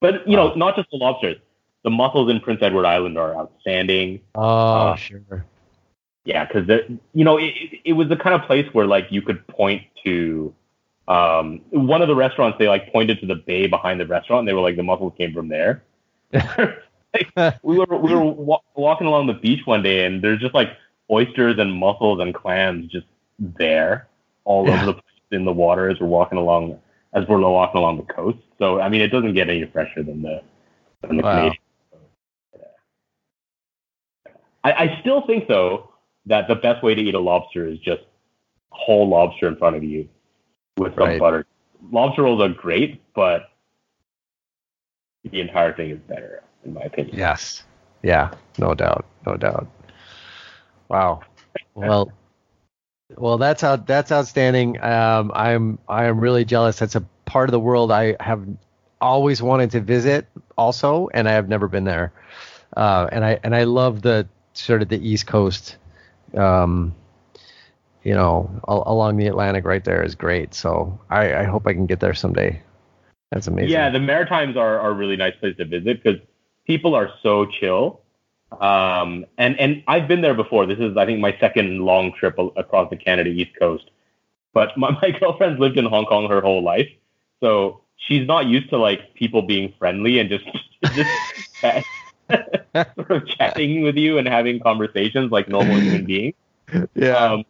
But you know, not just the lobsters. The mussels in Prince Edward Island are outstanding. Oh, Uh, sure. Yeah, because you know, it, it, it was the kind of place where like you could point to um, one of the restaurants. They like pointed to the bay behind the restaurant. And they were like, the mussels came from there. Like, we were we were wa- walking along the beach one day, and there's just like oysters and mussels and clams just there, all Yeah. over the place in the water as we're walking along as we're walking along the coast. So I mean, it doesn't get any fresher than the than the Wow. Canadian. I, I still think though that the best way to eat a lobster is just whole lobster in front of you with some Right. butter. Lobster rolls are great, but the entire thing is better in my opinion. Yes. Yeah. No doubt. No doubt. Wow. Well. Well, that's out. That's outstanding. Um, I'm I am really jealous. That's a part of the world I have always wanted to visit, also, and I have never been there. Uh, and I and I love the sort of the East Coast um, you know, al- along the Atlantic right there is great. So I, I hope I can get there someday. That's amazing. Yeah, the Maritimes are, are a really nice place to visit because people are so chill. Um, and, and I've been there before. This is, I think, my second long trip a- across the Canada East Coast. But my, my girlfriend's lived in Hong Kong her whole life. So she's not used to like people being friendly and just, just sort of chatting with you and having conversations like normal human beings. yeah. Um,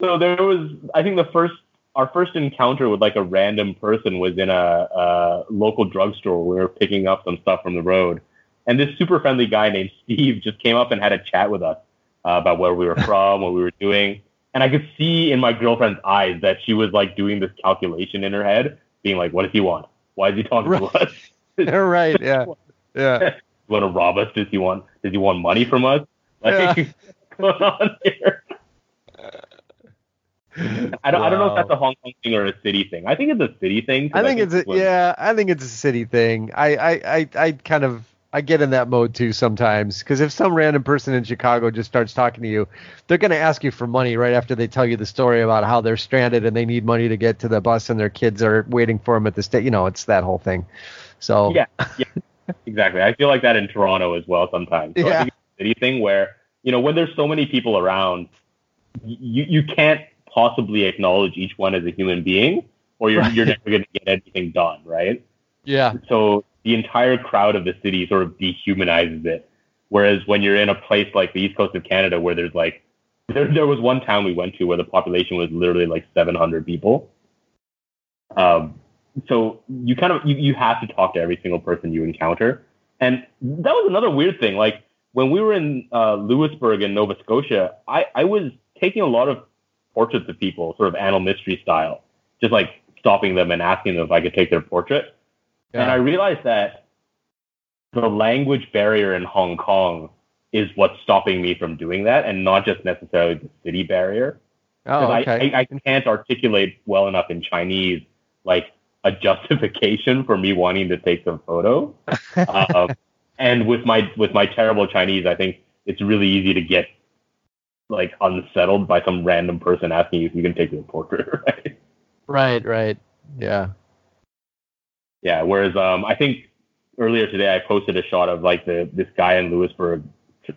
so there was, I think the first, our first encounter with like a random person was in a, a local drugstore. We were picking up some stuff from the road, and this super friendly guy named Steve just came up and had a chat with us uh, about where we were from, what we were doing, and I could see in my girlfriend's eyes that she was like doing this calculation in her head, being like, "What does he want? Why is he talking Right. to us? You're right. Yeah. Yeah. Does he want to rob us? Does he want? Does he want money from us? Like, what's going on here?" I don't, I don't know if that's a Hong Kong thing or a city thing. I think it's a city thing. I think it's a, when- yeah. I think it's a city thing. I I I, I kind of I get in that mode too sometimes because if some random person in Chicago just starts talking to you, they're going to ask you for money right after they tell you the story about how they're stranded and they need money to get to the bus and their kids are waiting for them at the state. You know, it's that whole thing. So Yeah, yeah, exactly. I feel like that in Toronto as well sometimes. So Yeah. I think it's a city thing where you know when there's so many people around, you you can't possibly acknowledge each one as a human being, or you're Right. you're never going to get anything done, right? yeah, So the entire crowd of the city sort of dehumanizes it. Whereas when you're in a place like the east coast of Canada, where there's like there there was one town we went to where the population was literally like 700 people. Um, so you kind of you, you have to talk to every single person you encounter, and that was another weird thing. Like when we were in uh, Louisbourg in Nova Scotia, I I was taking a lot of portraits of people, sort of animal mystery style, just like stopping them and asking them if I could take their portrait. And I realized that the language barrier in Hong Kong is what's stopping me from doing that, and not just necessarily the city barrier. oh, okay. I, I, I can't articulate well enough in Chinese like a justification for me wanting to take the photo. um, and with my with my terrible Chinese, I think it's really easy to get like unsettled by some random person asking you if you can take their portrait. Right? right, right. Yeah. Yeah. Whereas um, I think earlier today I posted a shot of like the this guy in Louisbourg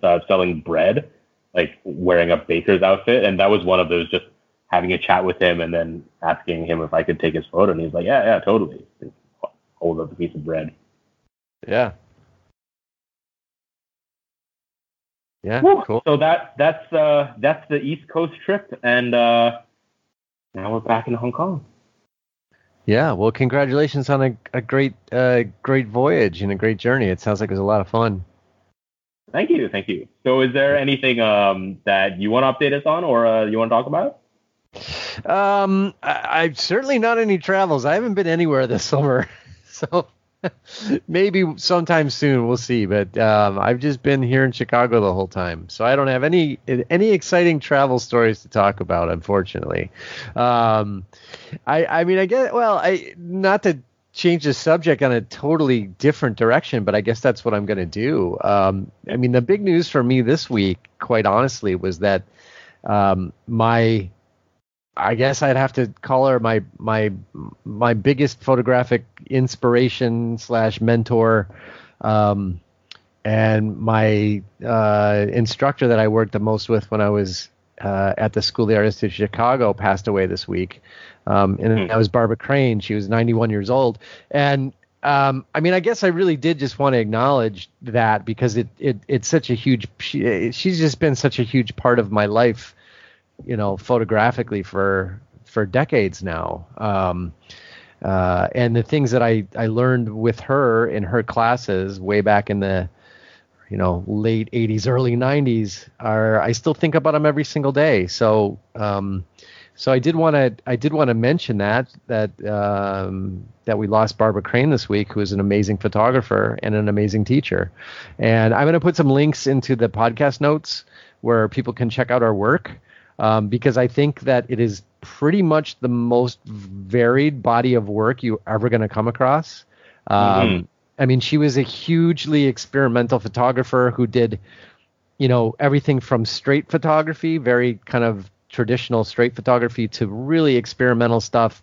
uh, selling bread, like wearing a baker's outfit, and that was one of those just having a chat with him and then asking him if I could take his photo, and he's like, yeah, yeah, totally. Hold up a piece of bread. Yeah. Yeah. Woo. Cool. So that that's uh that's the East Coast trip, and uh, now we're back in Hong Kong. Yeah. Well, congratulations on a, a great uh, great voyage and a great journey. It sounds like it was a lot of fun. Thank you, thank you. So, is there anything um that you want to update us on, or uh, you want to talk about? Um, I, I've certainly not any travels. I haven't been anywhere this summer, so maybe sometime soon we'll see. But um, I've just been here in Chicago the whole time, so I don't have any any exciting travel stories to talk about, unfortunately. Um, I I mean I get well I not to change the subject on a totally different direction, but I guess that's what I'm going to do. Um, I mean the big news for me this week, quite honestly, was that um, my I guess I'd have to call her my my my biggest photographic inspiration slash mentor, um, and my uh, instructor that I worked the most with when I was uh, at the School of the Art Institute of Chicago passed away this week, um, and Hmm. that was Barbara Crane. She was 91 years old, and um, I mean, I guess I really did just want to acknowledge that because it, it it's such a huge. She, she's just been such a huge part of my life you know photographically for for decades now. Um uh and the things that i i learned with her in her classes way back in the you know late 80s early 90s are i still think about them every single day. So um so I did want to I did want to mention that that um, that we lost Barbara Crane this week, who is an amazing photographer and an amazing teacher. And I'm going to put some links into the podcast notes where people can check out our work um, because I think that it is pretty much the most varied body of work you're ever going to come across. Um, Mhm. I mean, she was a hugely experimental photographer who did, you know, everything from straight photography, very kind of traditional straight photography to really experimental stuff.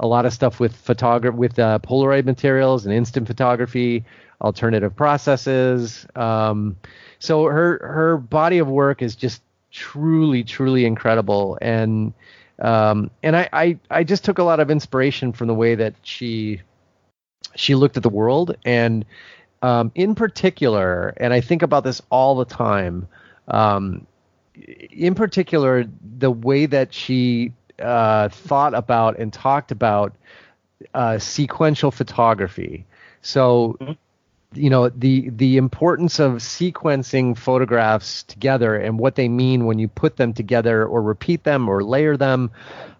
A lot of stuff with photography with uh, Polaroid materials and instant photography, alternative processes. Um, so her her body of work is just truly truly incredible. And um, and I, I I just took a lot of inspiration from the way that she she looked at the world. And um, in particular and I think about this all the time um, in particular the way that she uh, thought about and talked about uh, sequential photography. So mm-hmm you know the the importance of sequencing photographs together and what they mean when you put them together or repeat them or layer them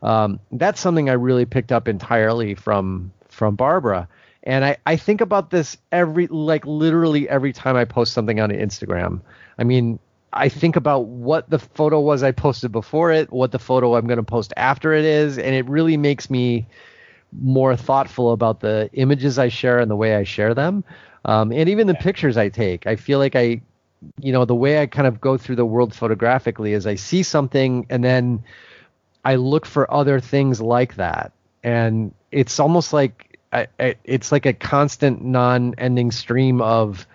um, that's something i really picked up entirely from from barbara. And I, I think about this every like literally every time i post something on instagram. I mean i think about what the photo was i posted before it what the photo i'm going to post after it is and it really makes me more thoughtful about the images i share and the way i share them um, and even the yeah. pictures I take. I feel like I, you know, the way I kind of go through the world photographically is I see something and then I look for other things like that, and it's almost like I, I, it's like a constant, non-ending stream of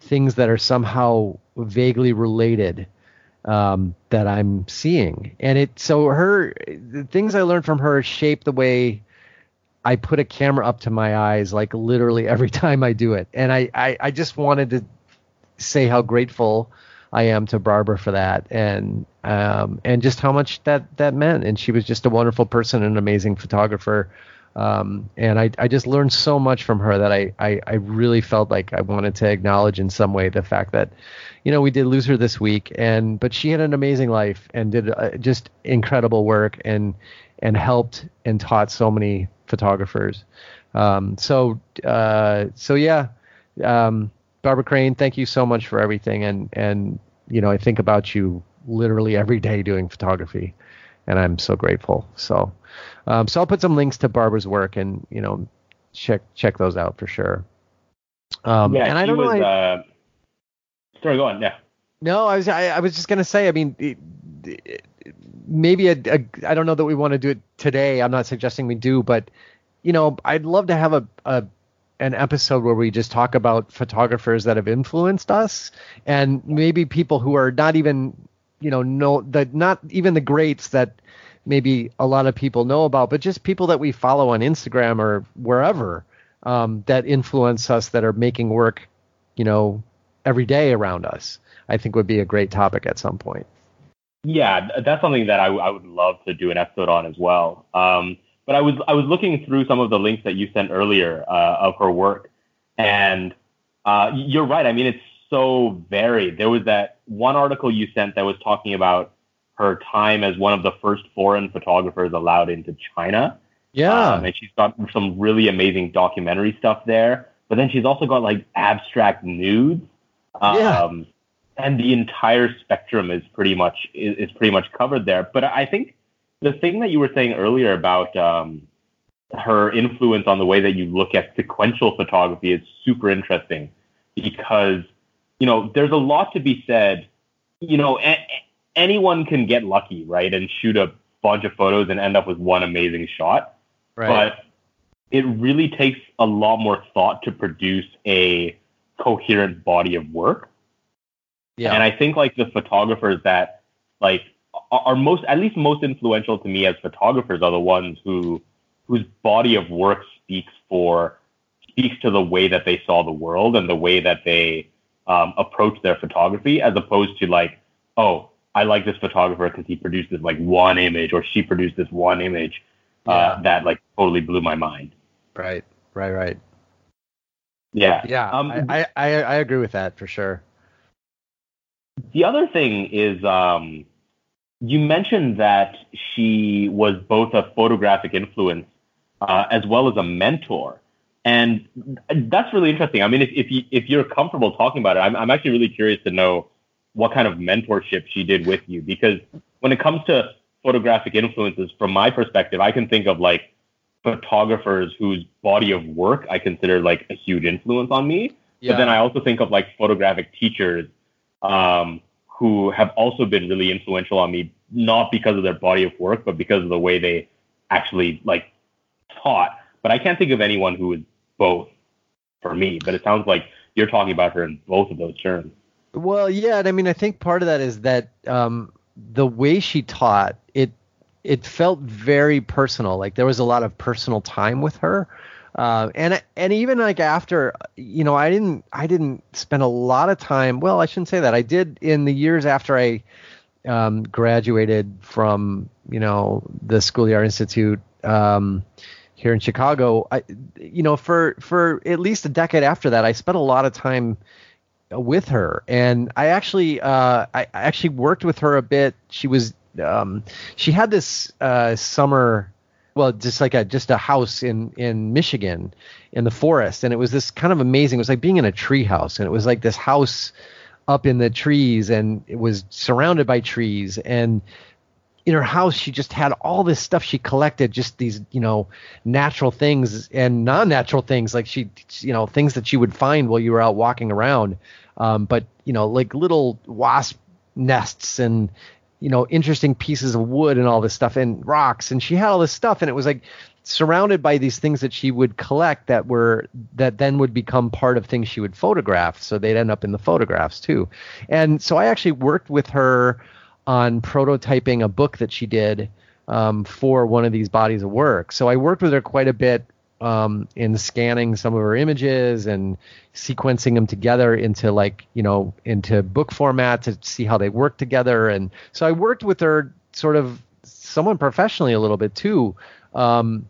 things that are somehow vaguely related um, that I'm seeing. And it so her the things I learned from her shape the way I put a camera up to my eyes like literally every time I do it. And I, I, I just wanted to say how grateful I am to Barbara for that and um, and just how much that that meant. And she was just a wonderful person, and an amazing photographer. Um, and I, I just learned so much from her that I, I, I really felt like I wanted to acknowledge in some way the fact that, you know, we did lose her this week, and but she had an amazing life and did uh, just incredible work and and helped and taught so many photographers. Um, so uh, so yeah, um, Barbara Crane, thank you so much for everything. And and you know I think about you literally every day doing photography, and I'm so grateful. So um, so I'll put some links to Barbara's work and you know check check those out for sure. Um, yeah, and I don't was, know. I, uh, sorry, go on. Yeah. No, I was I, I was just gonna say. I mean, it, it, maybe I don't know that we want to do it today. I'm not suggesting we do, but you know, I'd love to have a, a an episode where we just talk about photographers that have influenced us and maybe people who are not even you know know that not even the greats that maybe a lot of people know about but just people that we follow on instagram or wherever um, that influence us that are making work you know every day around us i think would be a great topic at some point yeah, that's something that I, I would love to do an episode on as well. Um, but I was I was looking through some of the links that you sent earlier uh, of her work, and uh, you're right. I mean, it's so varied. There was that one article you sent that was talking about her time as one of the first foreign photographers allowed into China. Yeah, um, and she's got some really amazing documentary stuff there. But then she's also got like abstract nudes. Um, yeah and the entire spectrum is pretty much is, is, pretty much covered there. But I think the thing that you were saying earlier about um, her influence on the way that you look at sequential photography is super interesting because you know there's a lot to be said. You know, a- anyone can get lucky, right, and shoot a bunch of photos and end up with one amazing shot. Right. But it really takes a lot more thought to produce a coherent body of work. Yeah. And I think like the photographers that like are most at least most influential to me as photographers are the ones who whose body of work speaks for speaks to the way that they saw the world and the way that they um, approach their photography as opposed to like oh I like this photographer because he produced this like one image or she produced this one image uh, yeah. that like totally blew my mind. Right, right, right. Yeah, yeah. Um, I, I I agree with that for sure. The other thing is, um, you mentioned that she was both a photographic influence uh, as well as a mentor, and that's really interesting. I mean, if if, you, if you're comfortable talking about it, I'm I'm actually really curious to know what kind of mentorship she did with you because when it comes to photographic influences, from my perspective, I can think of like photographers whose body of work I consider like a huge influence on me. Yeah. But then I also think of like photographic teachers um, who have also been really influential on me, not because of their body of work, but because of the way they actually like taught. But I can't think of anyone who is both for me. But it sounds like you're talking about her in both of those terms. Well, yeah, and I mean, I think part of that is that um, the way she taught it, it felt very personal. Like there was a lot of personal time with her. Uh, and and even like after you know I didn't I didn't spend a lot of time well I shouldn't say that. I did in the years after I um, graduated from you know the School of the Art Institute um, here in Chicago I you know for for at least a decade after that I spent a lot of time with her. And I actually uh, I, I actually worked with her a bit. She was um, she had this uh, summer well, just like a just a house in in Michigan in the forest, and it was this kind of amazing. It was like being in a tree house, and it was like this house up in the trees, and it was surrounded by trees, and in her house she just had all this stuff she collected just these you know natural things and non-natural things like she you know things that she would find while you were out walking around um, but you know like little wasp nests and you know interesting pieces of wood and all this stuff and rocks. And she had all this stuff and it was like surrounded by these things that she would collect that were that then would become part of things she would photograph. So they'd end up in the photographs too. And so i actually worked with her on prototyping a book that she did um, for one of these bodies of work. So i worked with her quite a bit um, in scanning some of her images and sequencing them together into like you know into book format to see how they work together. And so i worked with her sort of someone professionally a little bit too. Um,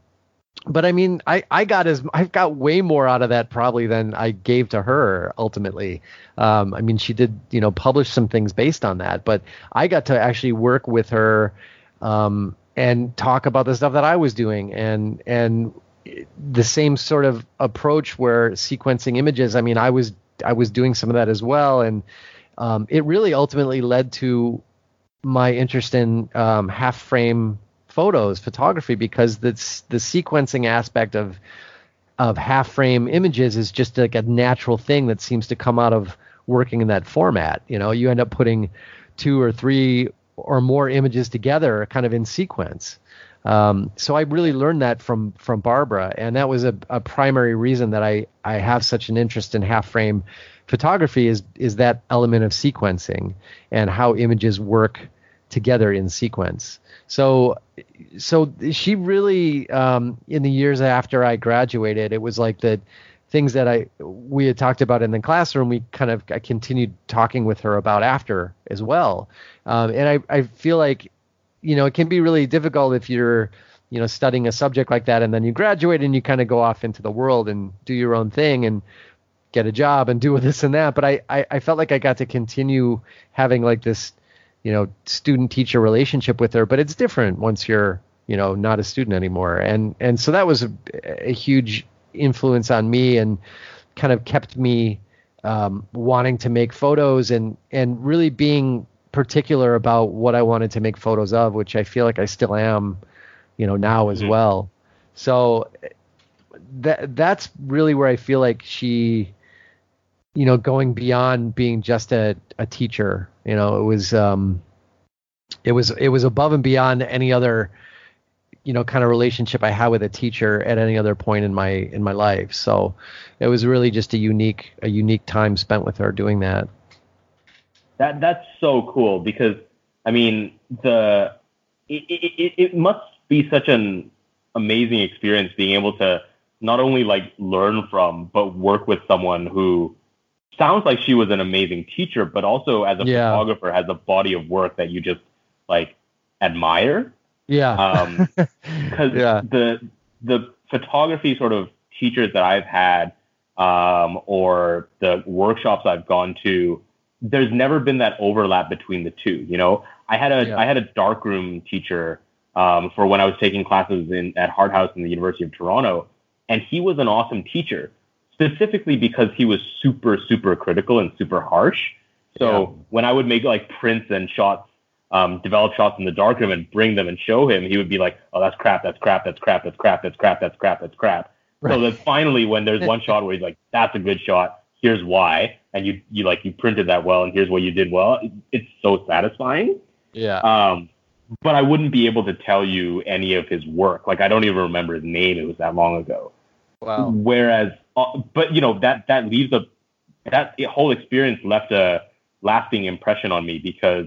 but i mean i i got as i've got way more out of that probably than i gave to her ultimately. Um, i mean she did you know publish some things based on that but i got to actually work with her um, and talk about the stuff that i was doing and and the same sort of approach where sequencing images. I mean, I was I was doing some of that as well, and um, it really ultimately led to my interest in um, half frame photos, photography, because the the sequencing aspect of of half frame images is just like a natural thing that seems to come out of working in that format. You know, you end up putting two or three or more images together, kind of in sequence. Um, so I really learned that from from Barbara, and that was a, a primary reason that I I have such an interest in half frame photography is is that element of sequencing and how images work together in sequence. So so she really um, in the years after I graduated, it was like the things that I we had talked about in the classroom. We kind of I continued talking with her about after as well, um, and I I feel like you know, it can be really difficult if you're, you know, studying a subject like that and then you graduate and you kind of go off into the world and do your own thing and get a job and do this and that. But I, I, I felt like I got to continue having like this, you know, student teacher relationship with her, but it's different once you're, you know, not a student anymore. And, and so that was a, a huge influence on me and kind of kept me um, wanting to make photos and, and really being particular about what I wanted to make photos of, which I feel like I still am, you know, now as mm-hmm. well. So that that's really where I feel like she, you know, going beyond being just a, a teacher, you know, it was um it was it was above and beyond any other you know kind of relationship I had with a teacher at any other point in my in my life. So it was really just a unique a unique time spent with her doing that. That that's so cool because I mean the it, it, it must be such an amazing experience being able to not only like learn from but work with someone who sounds like she was an amazing teacher but also as a yeah. photographer has a body of work that you just like admire yeah um because yeah. the the photography sort of teachers that i've had um or the workshops i've gone to there's never been that overlap between the two. You know, I had a yeah. I had a darkroom teacher um, for when I was taking classes in at Hart House in the University of Toronto, and he was an awesome teacher, specifically because he was super super critical and super harsh. So yeah. when I would make like prints and shots, um, develop shots in the darkroom and bring them and show him, he would be like, "Oh, that's crap. That's crap. That's crap. That's crap. That's crap. That's crap. That's crap." Right. So then finally, when there's one shot where he's like, "That's a good shot," here's why, and you you like you printed that well, and here's what you did well. It's so satisfying. Yeah. Um, but I wouldn't be able to tell you any of his work. Like I don't even remember his name. It was that long ago. Wow. Whereas, uh, but you know that that leaves a that whole experience left a lasting impression on me because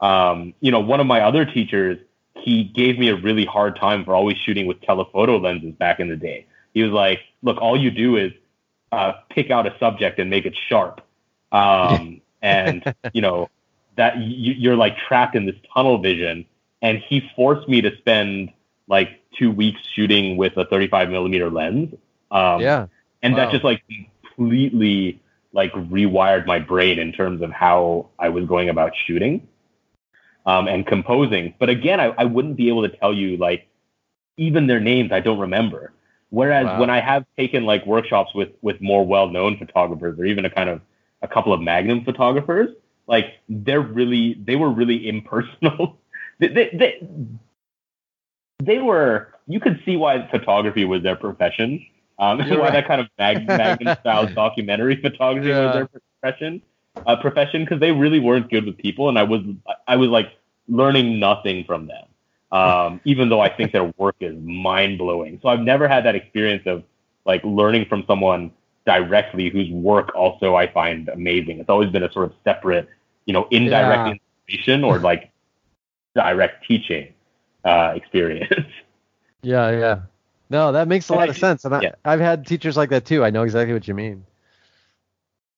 um, you know one of my other teachers he gave me a really hard time for always shooting with telephoto lenses back in the day. He was like, "Look, all you do is uh, pick out a subject and make it sharp, um, and you know that you, you're like trapped in this tunnel vision." And he forced me to spend like two weeks shooting with a 35 millimeter lens. Um, yeah. and Wow. that just like completely like rewired my brain in terms of how I was going about shooting um, and composing. But again, I, I wouldn't be able to tell you like even their names. I don't remember. Whereas Wow. when I have taken like workshops with with more well known photographers or even a kind of a couple of Magnum photographers, like they're really they were really impersonal. they, they, they, they were you could see why photography was their profession. Um, why right. that kind of mag- Magnum style documentary photography Yeah. was their profession. Uh, profession because they really weren't good with people, and I was I was like learning nothing from them. Um, even though I think their work is mind blowing. So I've never had that experience of like learning from someone directly whose work also I find amazing. It's always been a sort of separate, you know, indirect Yeah. inspiration or like direct teaching uh, experience. Yeah, yeah. No, that makes a lot of sense. And I, yeah. I've had teachers like that too. I know exactly what you mean.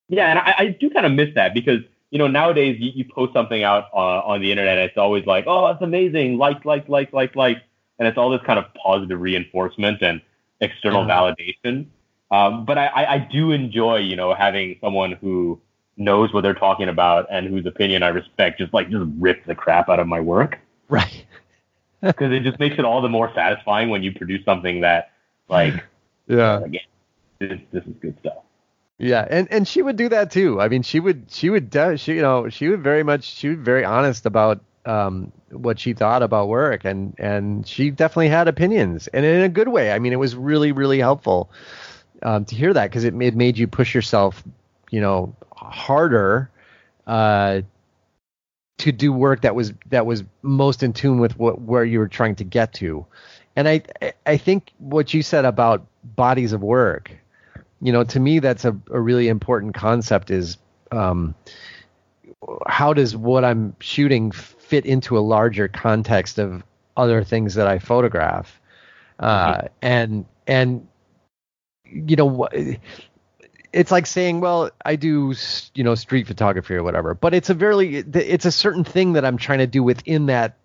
Yeah, and I, I do kind of miss that because you know nowadays you, you post something out uh, on the internet, and it's always like, oh, it's amazing, like, like, like, like, like, and it's all this kind of positive reinforcement and external validation. Um, but I, I, I do enjoy, you know, having someone who knows what they're talking about and whose opinion I respect, just like just rip the crap out of my work Right. because it just makes it all the more satisfying when you produce something that, like, Yeah. again, this, this is good stuff. Yeah, and and she would do that too. I mean, she would she would she you know she would very much she was very honest about um what she thought about work and and she definitely had opinions and in a good way. I mean, it was really really helpful um, to hear that because it made made you push yourself, you know, harder uh to do work that was that was most in tune with what where you were trying to get to. And I- I think what you said about bodies of work you know to me that's a, a really important concept is um, how does what i'm shooting fit into a larger context of other things that i photograph? Uh, and and you know it's like saying well i do you know street photography or whatever but it's a very it's a certain thing that i'm trying to do within that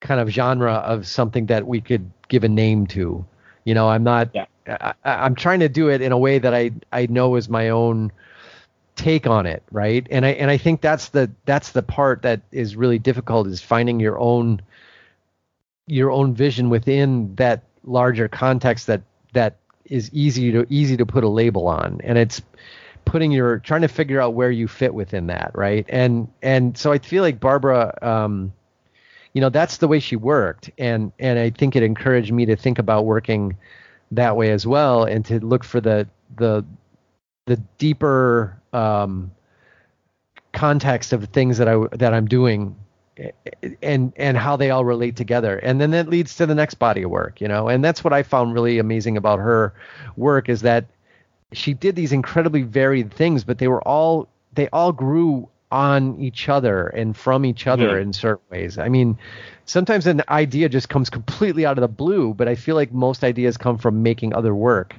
kind of genre of something that we could give a name to. You know i'm not Yeah. I, I'm trying to do it in a way that I I know is my own take on it, right? And I and I think that's the that's the part that is really difficult is finding your own your own vision within that larger context that that is easy to easy to put a label on, and it's putting your trying to figure out where you fit within that, right? And and so I feel like Barbara. Um, you know that's the way she worked and and i think it encouraged me to think about working that way as well and to look for the the the deeper um, context of the things that I that I'm doing and and how they all relate together. And then that leads to the next body of work you know? And that's what I found really amazing about her work is that she did these incredibly varied things but they were all they all grew on each other and from each other Mhm. in certain ways. I mean sometimes an idea just comes completely out of the blue but i feel like most ideas come from making other work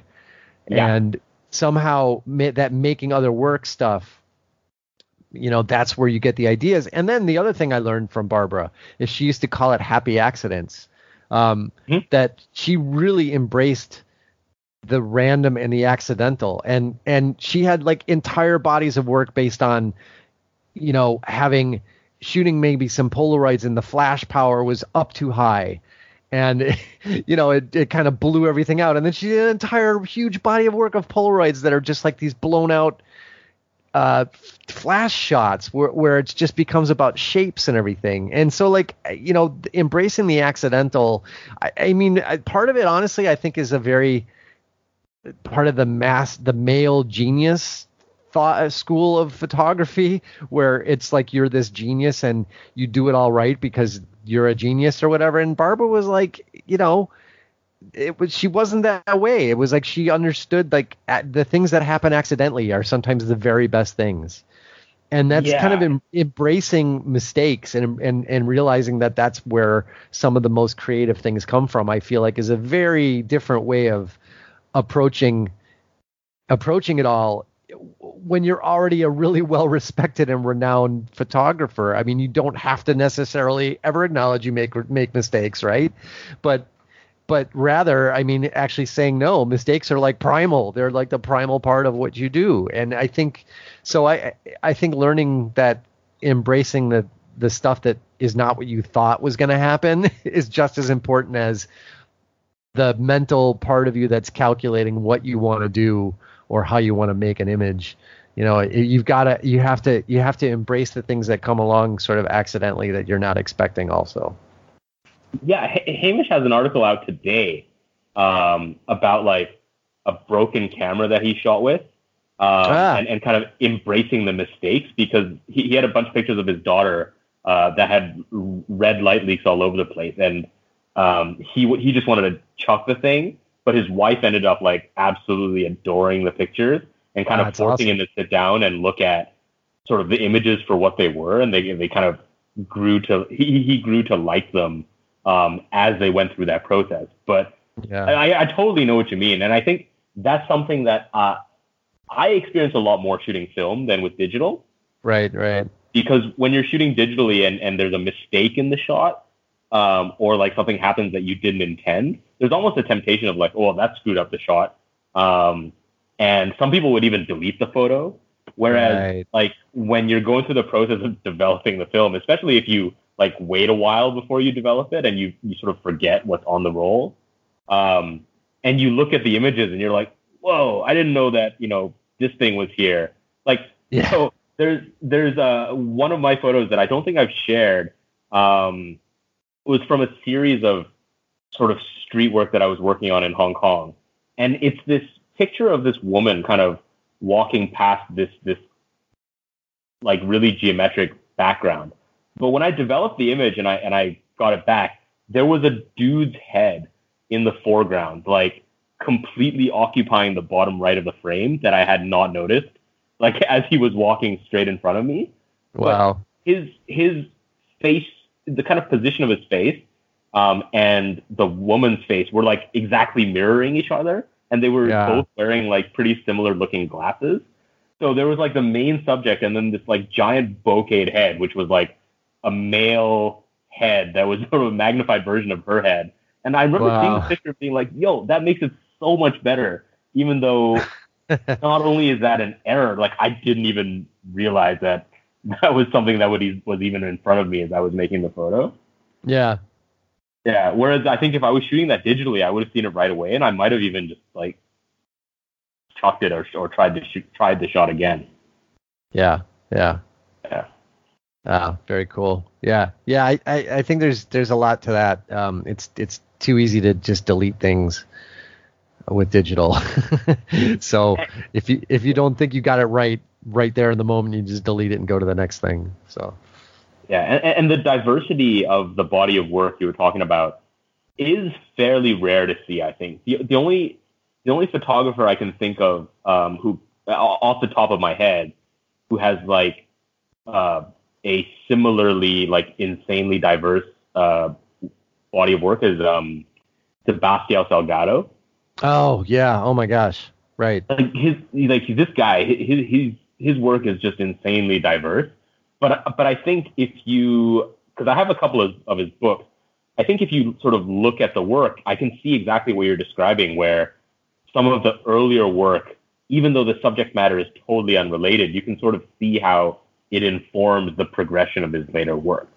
Yeah. and somehow ma- that making other work stuff you know that's where you get the ideas and then the other thing i learned from barbara is she used to call it happy accidents um, Mhm. that she really embraced the random and the accidental and and she had like entire bodies of work based on you know having shooting maybe some polaroids and the flash power was up too high. And you know it, it kind of blew everything out. And then she did an entire huge body of work of polaroids that are just like these blown out uh flash shots where, where it just becomes about shapes and everything. And so like you know embracing the accidental i, I mean part of it honestly i think is a very part of the mass the male genius thought a school of photography where it's like you're this genius and you do it all right because you're a genius or whatever. And Barbara was like, you know, it was she wasn't that way. It was like she understood like the things that happen accidentally are sometimes the very best things. And that's yeah. kind of em- embracing mistakes and, and and realizing that that's where some of the most creative things come from. I feel like is a very different way of approaching approaching it all when you're already a really well respected and renowned photographer. I mean, you don't have to necessarily ever acknowledge you make make mistakes, right? But but rather, I mean, actually saying no, mistakes are like primal. They're like the primal part of what you do. And I think so I I think learning that embracing the the stuff that is not what you thought was going to happen is just as important as the mental part of you that's calculating what you want to do or how you want to make an image. You know you've got to you have to you have to embrace the things that come along sort of accidentally that you're not expecting also. Yeah H- hamish has an article out today um, about like a broken camera that he shot with um, ah. and, and kind of embracing the mistakes because he, he had a bunch of pictures of his daughter uh, that had red light leaks all over the place. And um, he he just wanted to chuck the thing but his wife ended up like absolutely adoring the pictures and kind of forcing awesome. him to sit down and look at sort of the images for what they were, and they they kind of grew to he he grew to like them um, as they went through that process. But yeah. I, I totally know what you mean, and I think that's something that uh, I experience a lot more shooting film than with digital. Right, right. Because when you're shooting digitally and, and there's a mistake in the shot, um, or like something happens that you didn't intend, there's almost a temptation of like, oh, that screwed up the shot. Um, and some people would even delete the photo. Whereas, right. like when you're going through the process of developing the film, especially if you like wait a while before you develop it and you you sort of forget what's on the roll, um, and you look at the images and you're like, whoa, I didn't know that you know this thing was here. Like, yeah. so there's there's uh, one of my photos that I don't think I've shared. Um, was from a series of sort of street work that I was working on in Hong Kong. And it's this picture of this woman kind of walking past this this like really geometric background. But when I developed the image and I and I got it back, there was a dude's head in the foreground, like completely occupying the bottom right of the frame that I had not noticed, like as he was walking straight in front of me. Wow. But his his face, the kind of position of his face um, and the woman's face were like exactly mirroring each other, and they were yeah. both wearing like pretty similar looking glasses. So there was like the main subject, and then this like giant bokeh head, which was like a male head that was sort of a magnified version of her head. And I remember wow. seeing the picture being like, "Yo, that makes it so much better." Even though not only is that an error, like I didn't even realize that that was something that would, was even in front of me as I was making the photo. Yeah. Yeah. Whereas I think if I was shooting that digitally, I would have seen it right away, and I might have even just like chucked it or or tried to shoot, tried the shot again. Yeah. Yeah. Yeah. Ah, very cool. Yeah, yeah. I, I, I think there's there's a lot to that. Um, it's it's too easy to just delete things with digital. so if you if you don't think you got it right right there in the moment, you just delete it and go to the next thing. So yeah, and, and the diversity of the body of work you were talking about is fairly rare to see. I think the the only the only photographer I can think of um, who off the top of my head who has like uh, a similarly like insanely diverse uh, body of work is um, Sebastião Salgado. Oh yeah! Oh my gosh! Right. Like his like this guy, his his his work is just insanely diverse. But but I think if you because I have a couple of, of his books, I think if you sort of look at the work, I can see exactly what you're describing, where some of the earlier work, even though the subject matter is totally unrelated, you can sort of see how it informs the progression of his later work.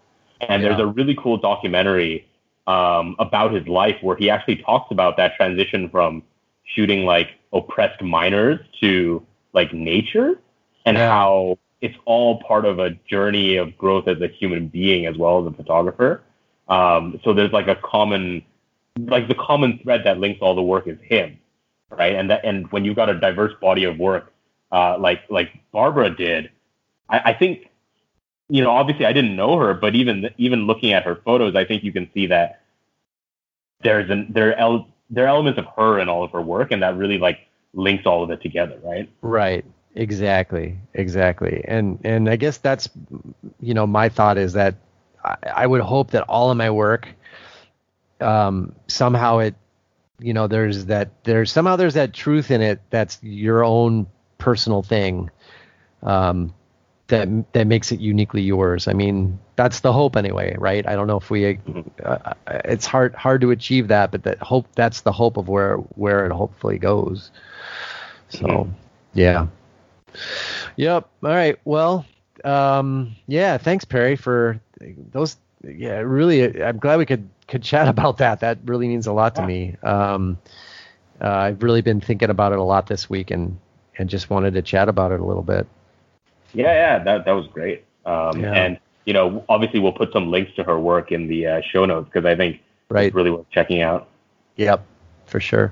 And yeah. there's a really cool documentary um, about his life where he actually talks about that transition from shooting like oppressed miners to like nature and how it's all part of a journey of growth as a human being as well as a photographer. Um, so there's like a common, like the common thread that links all the work is him, right? And that, and when you've got a diverse body of work, uh, like like Barbara did, I, I think you know obviously I didn't know her, but even even looking at her photos, I think you can see that there's an there are there are elements of her in all of her work, and that really like links all of it together, right? Right. Exactly. Exactly. And and I guess that's you know my thought is that I, I would hope that all of my work um, somehow it you know there's that there's somehow there's that truth in it that's your own personal thing um, that that makes it uniquely yours. I mean, that's the hope anyway, right? I don't know if we uh, it's hard hard to achieve that, but that hope that's the hope of where where it hopefully goes. So, mm-hmm. yeah. Yep. All right. Well, um, yeah. Thanks, Perry, for those. Yeah, really. I'm glad we could could chat about that. That really means a lot to me. Um, uh, I've really been thinking about it a lot this week, and and just wanted to chat about it a little bit. Yeah, yeah, that that was great. Um, yeah. And you know, obviously, we'll put some links to her work in the uh, show notes because I think right. it's really worth checking out. Yep, for sure.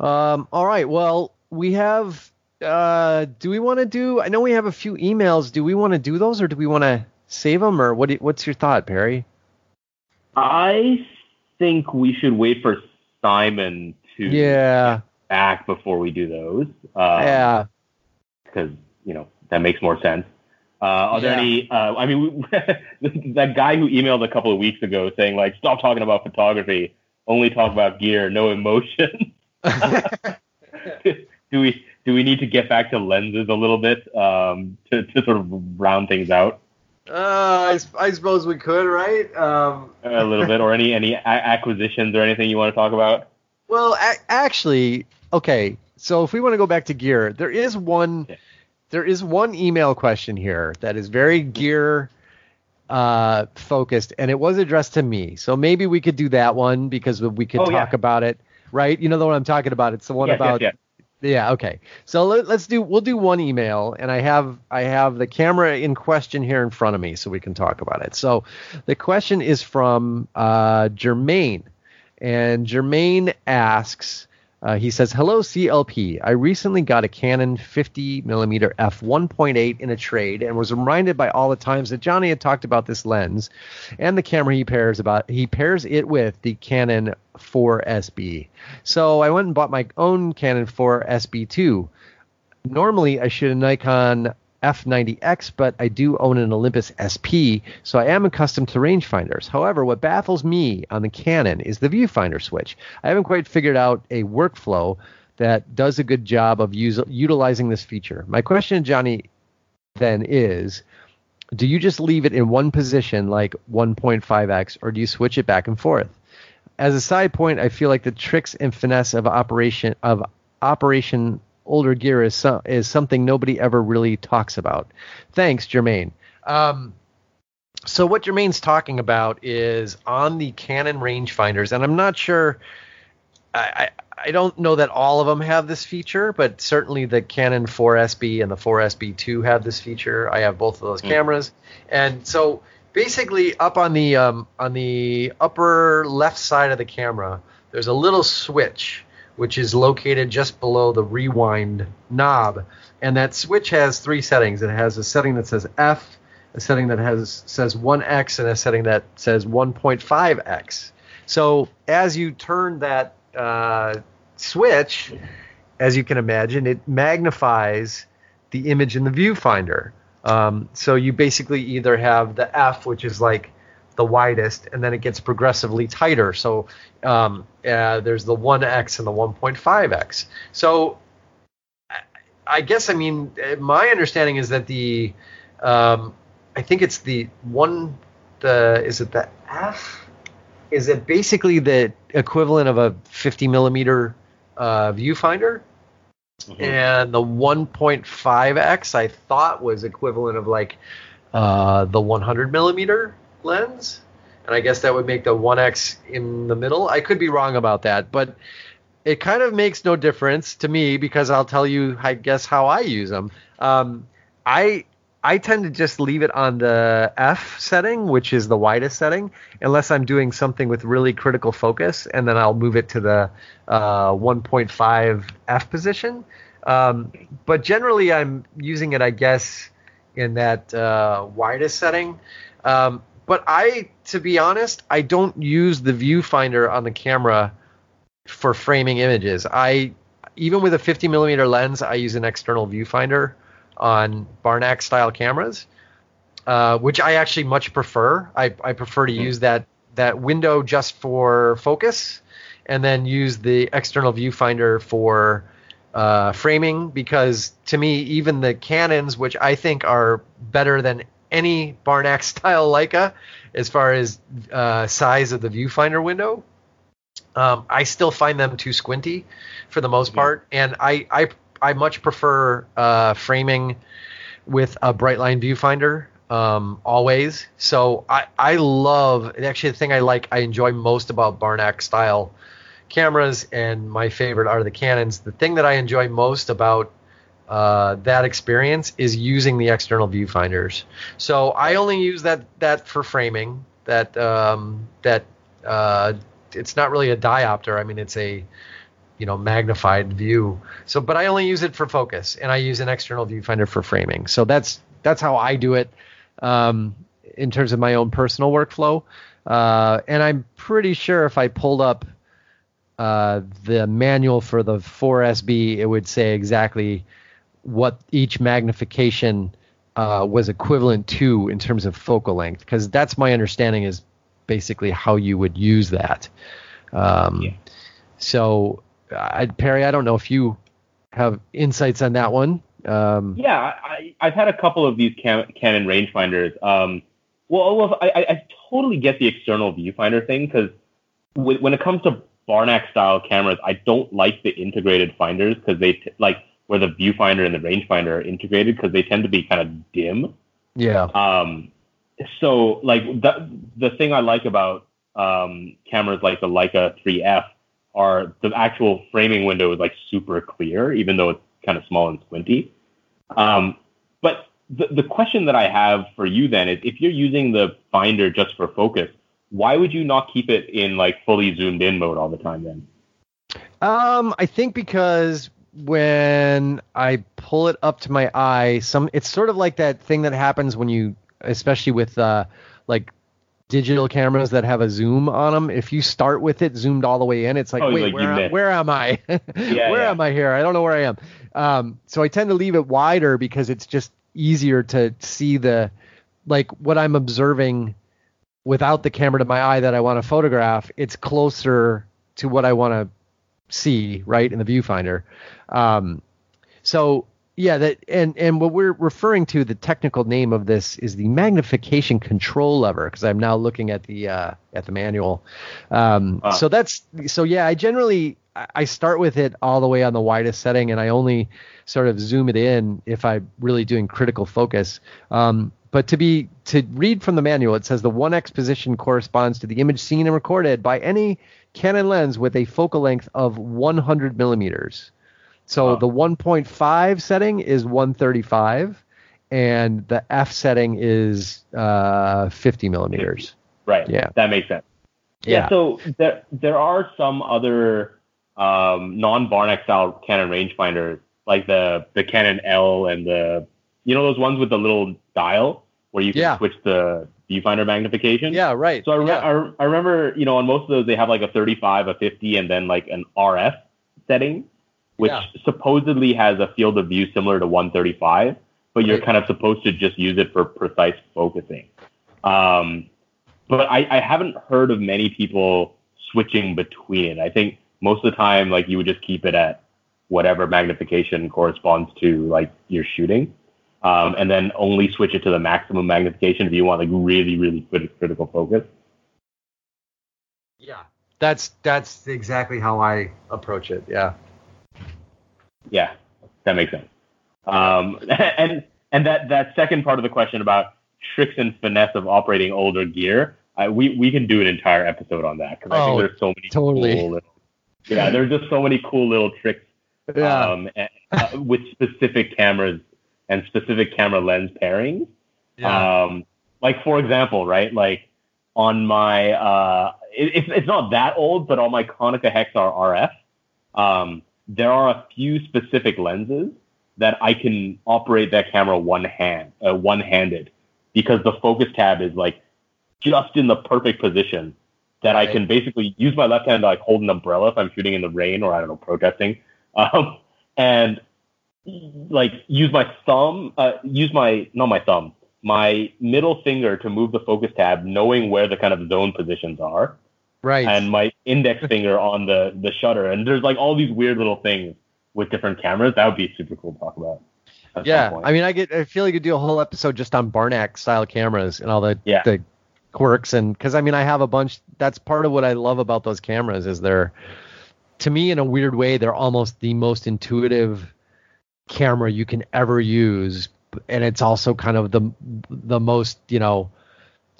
Um, all right. Well, we have. Uh, do we want to do? I know we have a few emails. Do we want to do those, or do we want to save them, or what? What's your thought, Perry? I think we should wait for Simon to yeah back before we do those. Um, yeah, because you know that makes more sense. Uh, are there any? Uh, I mean, that guy who emailed a couple of weeks ago saying like, "Stop talking about photography, only talk about gear, no emotion." do we do we need to get back to lenses a little bit um, to to sort of round things out? Uh, I, I suppose we could, right? Um, a little bit, or any any a- acquisitions or anything you want to talk about? Well, a- actually, okay. So if we want to go back to gear, there is one. Yeah there is one email question here that is very gear uh, focused, and it was addressed to me. So maybe we could do that one because we could oh, talk yeah. about it, right? You know the one I'm talking about. It's the one yes, about. Yes, yes. Yeah. Okay. So let, us do. We'll do one email, and I have I have the camera in question here in front of me, so we can talk about it. So the question is from uh, Jermaine, and Jermaine asks. Uh, he says, "Hello CLP. I recently got a Canon 50 mm f 1.8 in a trade, and was reminded by all the times that Johnny had talked about this lens and the camera he pairs about. He pairs it with the Canon 4SB. So I went and bought my own Canon 4SB2. Normally, I shoot a Nikon F90X, but I do own an Olympus SP, so I am accustomed to rangefinders. However, what baffles me on the Canon is the viewfinder switch. I haven't quite figured out a workflow that does a good job of use, utilizing this feature. My question, to Johnny, then is do you just leave it in one position like 1.5x or do you switch it back and forth? As a side point, I feel like the tricks and finesse of operation of operation older gear is so, is something nobody ever really talks about. Thanks, Jermaine. Um, so what Jermaine's talking about is on the Canon rangefinders, and I'm not sure. I, I, I don't know that all of them have this feature, but certainly the Canon 4SB and the 4SB2 have this feature. I have both of those mm. cameras, and so basically up on the um, on the upper left side of the camera, there's a little switch which is located just below the rewind knob. And that switch has three settings. It has a setting that says F, a setting that has says 1x, and a setting that says 1.5x. So as you turn that uh, switch, as you can imagine, it magnifies the image in the viewfinder. Um, so you basically either have the F, which is like the widest, and then it gets progressively tighter. So um, uh, there's the 1x and the 1.5x. So I guess I mean my understanding is that the um, I think it's the one the is it the F is it basically the equivalent of a 50 millimeter uh, viewfinder mm-hmm. and the 1.5x I thought was equivalent of like uh, the 100 millimeter lens, and I guess that would make the 1x in the middle. I could be wrong about that, but it kind of makes no difference to me because I'll tell you, I guess, how I use them. Um, I I tend to just leave it on the F setting, which is the widest setting, unless I'm doing something with really critical focus, and then I'll move it to the uh, 1.5 F position. Um, but generally, I'm using it, I guess, in that uh, widest setting. Um, but I, to be honest, I don't use the viewfinder on the camera for framing images. I even with a 50 millimeter lens, I use an external viewfinder on Barnack style cameras, uh, which I actually much prefer. I, I prefer to Mm-hmm. use that that window just for focus, and then use the external viewfinder for uh, framing because to me, even the Canons, which I think are better than any Barnack style Leica as far as uh, size of the viewfinder window, um, I still find them too squinty for the most part, and I I, I much prefer uh, framing with a bright line viewfinder um, always. So I I love actually the thing I like I enjoy most about Barnack style cameras, and my favorite are the Canons. The thing that I enjoy most about uh, that experience is using the external viewfinders. So I only use that that for framing. That um, that uh, it's not really a diopter. I mean, it's a you know magnified view. So, but I only use it for focus, and I use an external viewfinder for framing. So that's that's how I do it um, in terms of my own personal workflow. Uh, and I'm pretty sure if I pulled up uh, the manual for the 4SB, it would say exactly what each magnification uh, was equivalent to in terms of focal length, because that's my understanding is basically how you would use that. Um, Yeah. So, I, Perry, I don't know if you have insights on that one. Um, Yeah, I, I've had a couple of these Can- Canon rangefinders. Um, well, I, I- I totally get the external viewfinder thing because when it comes to Barnack style cameras, I don't like the integrated finders because they t- like where the viewfinder and the rangefinder are integrated because they tend to be kind of dim. yeah. Um, so like the the thing I like about um, cameras like the Leica 3F are the actual framing window is like super clear, even though it's kind of small and squinty. Um, but the the question that I have for you then is, if you're using the finder just for focus, why would you not keep it in like fully zoomed in mode all the time then? Um, I think because when I pull it up to my eye, some it's sort of like that thing that happens when you, especially with uh, like digital cameras that have a zoom on them. If you start with it zoomed all the way in, it's like, Oh, wait, like where, am, where am I? where yeah. am I here? I don't know where I am. Um, so I tend to leave it wider because it's just easier to see the, like what I'm observing without the camera to my eye that I want to photograph. It's closer to what I want to see right in the viewfinder. Um, so yeah that and and what we're referring to the technical name of this is the magnification control lever because i'm now looking at the uh, at the manual. Um, Ah. so that's so yeah i generally I- i start with it all the way on the widest setting and i only sort of zoom it in if i'm really doing critical focus. Um, but to be to read from the manual it says the 1x position corresponds to the image seen and recorded by any Canon lens with a focal length of 100 millimeters. So Wow. the 1.5 setting is 135, and the f setting is uh, 50 millimeters. Right. Yeah. That makes sense. Yeah. so there there are some other um, non Barnack style Canon rangefinders like the the Canon L and the you know those ones with the little dial where you can Yeah. switch the viewfinder magnification. Yeah, right. So I, re- yeah. I, re- I remember, you know, on most of those they have like a 35, a 50, and then like an RF setting, which Yeah. supposedly has a field of view similar to 135, but you're kind of supposed to just use it for precise focusing. Um, but I, I haven't heard of many people switching between it. I think most of the time, like you would just keep it at whatever magnification corresponds to like your shooting. Um, and then only switch it to the maximum magnification if you want like really, really crit- critical focus. yeah. That's that's exactly how I approach it. Yeah. Yeah, that makes sense. Um, and and that that second part of the question about tricks and finesse of operating older gear, I, we we can do an entire episode on that because I Oh, think there's so many totally. cool little, yeah, there's just so many cool little tricks Yeah. um, and, uh, with specific cameras and specific camera lens pairings. yeah. Um, like for example, right? Like on my, uh, it, it's it's not that old, but on my Konica Hexar RF, um, there are a few specific lenses that I can operate that camera one hand, uh, one handed, because the focus tab is like just in the perfect position that I can basically use my left hand to like hold an umbrella if I'm shooting in the rain or I don't know protesting, um, and like use my thumb, uh, use my not my thumb, my middle finger to move the focus tab, knowing where the kind of zone positions are Right. and my index finger on the the shutter. And there's like all these weird little things with different cameras. That would be super cool to talk about. yeah. I mean, I get. I feel like you could do a whole episode just on Barnack style cameras and all the Yeah. the quirks and because I mean I have a bunch. That's part of what I love about those cameras is they're, to me, in a weird way, they're almost the most intuitive camera you can ever use, and it's also kind of the the most you know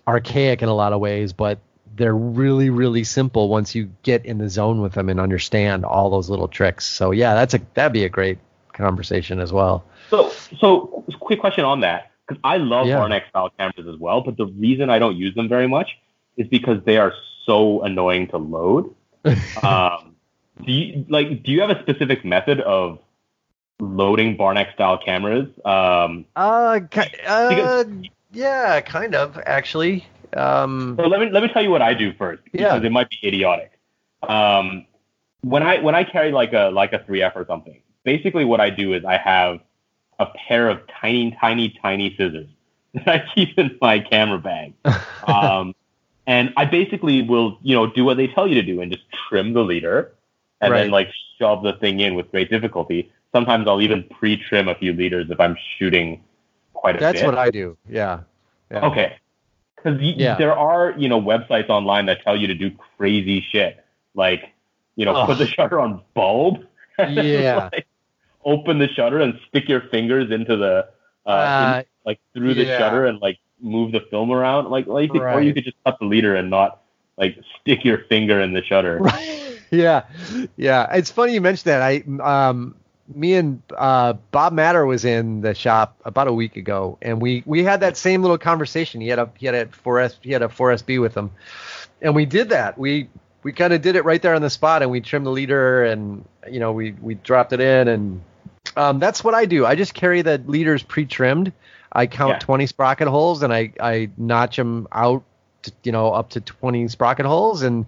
archaic in a lot of ways, but they're really really simple once you get in the zone with them and understand all those little tricks. So yeah, that's a that'd be a great conversation as well. So, so quick question on that because I love Yeah. Barnacks style cameras as well, but the reason I don't use them very much is because they are so annoying to load. um, do you like? Do you have a specific method of loading Barnack style cameras? Um, Uh, ki- uh Because- yeah, kind of actually. Um, So let me let me tell you what I do first Yeah. because it might be idiotic. Um, when I when I carry like a like a 3F or something, basically what I do is I have a pair of tiny tiny tiny scissors that I keep in my camera bag. Um, and I basically will you know do what they tell you to do and just trim the leader and then like shove the thing in with great difficulty. Sometimes I'll even pre-trim a few liters if I'm shooting quite a that's bit. That's what I do. Yeah. yeah. Okay. Because Yeah. there are, you know, websites online that tell you to do crazy shit, like, you know, put the shutter on bulb. Yeah. like, open the shutter and stick your fingers into the, uh, Uh, in- like through the yeah. shutter and like move the film around, like, like could- or you could just cut the leader and not like stick your finger in the shutter. Right. yeah. Yeah. It's funny you mentioned that. I um me and uh Bob Matter was in the shop about a week ago and we we had that same little conversation. He had a he had a 4S he had a 4SB with him. And we did that. We we kind of did it right there on the spot and we trimmed the leader and you know we we dropped it in and um that's what I do. I just carry the leaders pre-trimmed. I count Yeah. 20 sprocket holes and I I notch them out to, you know up to 20 sprocket holes and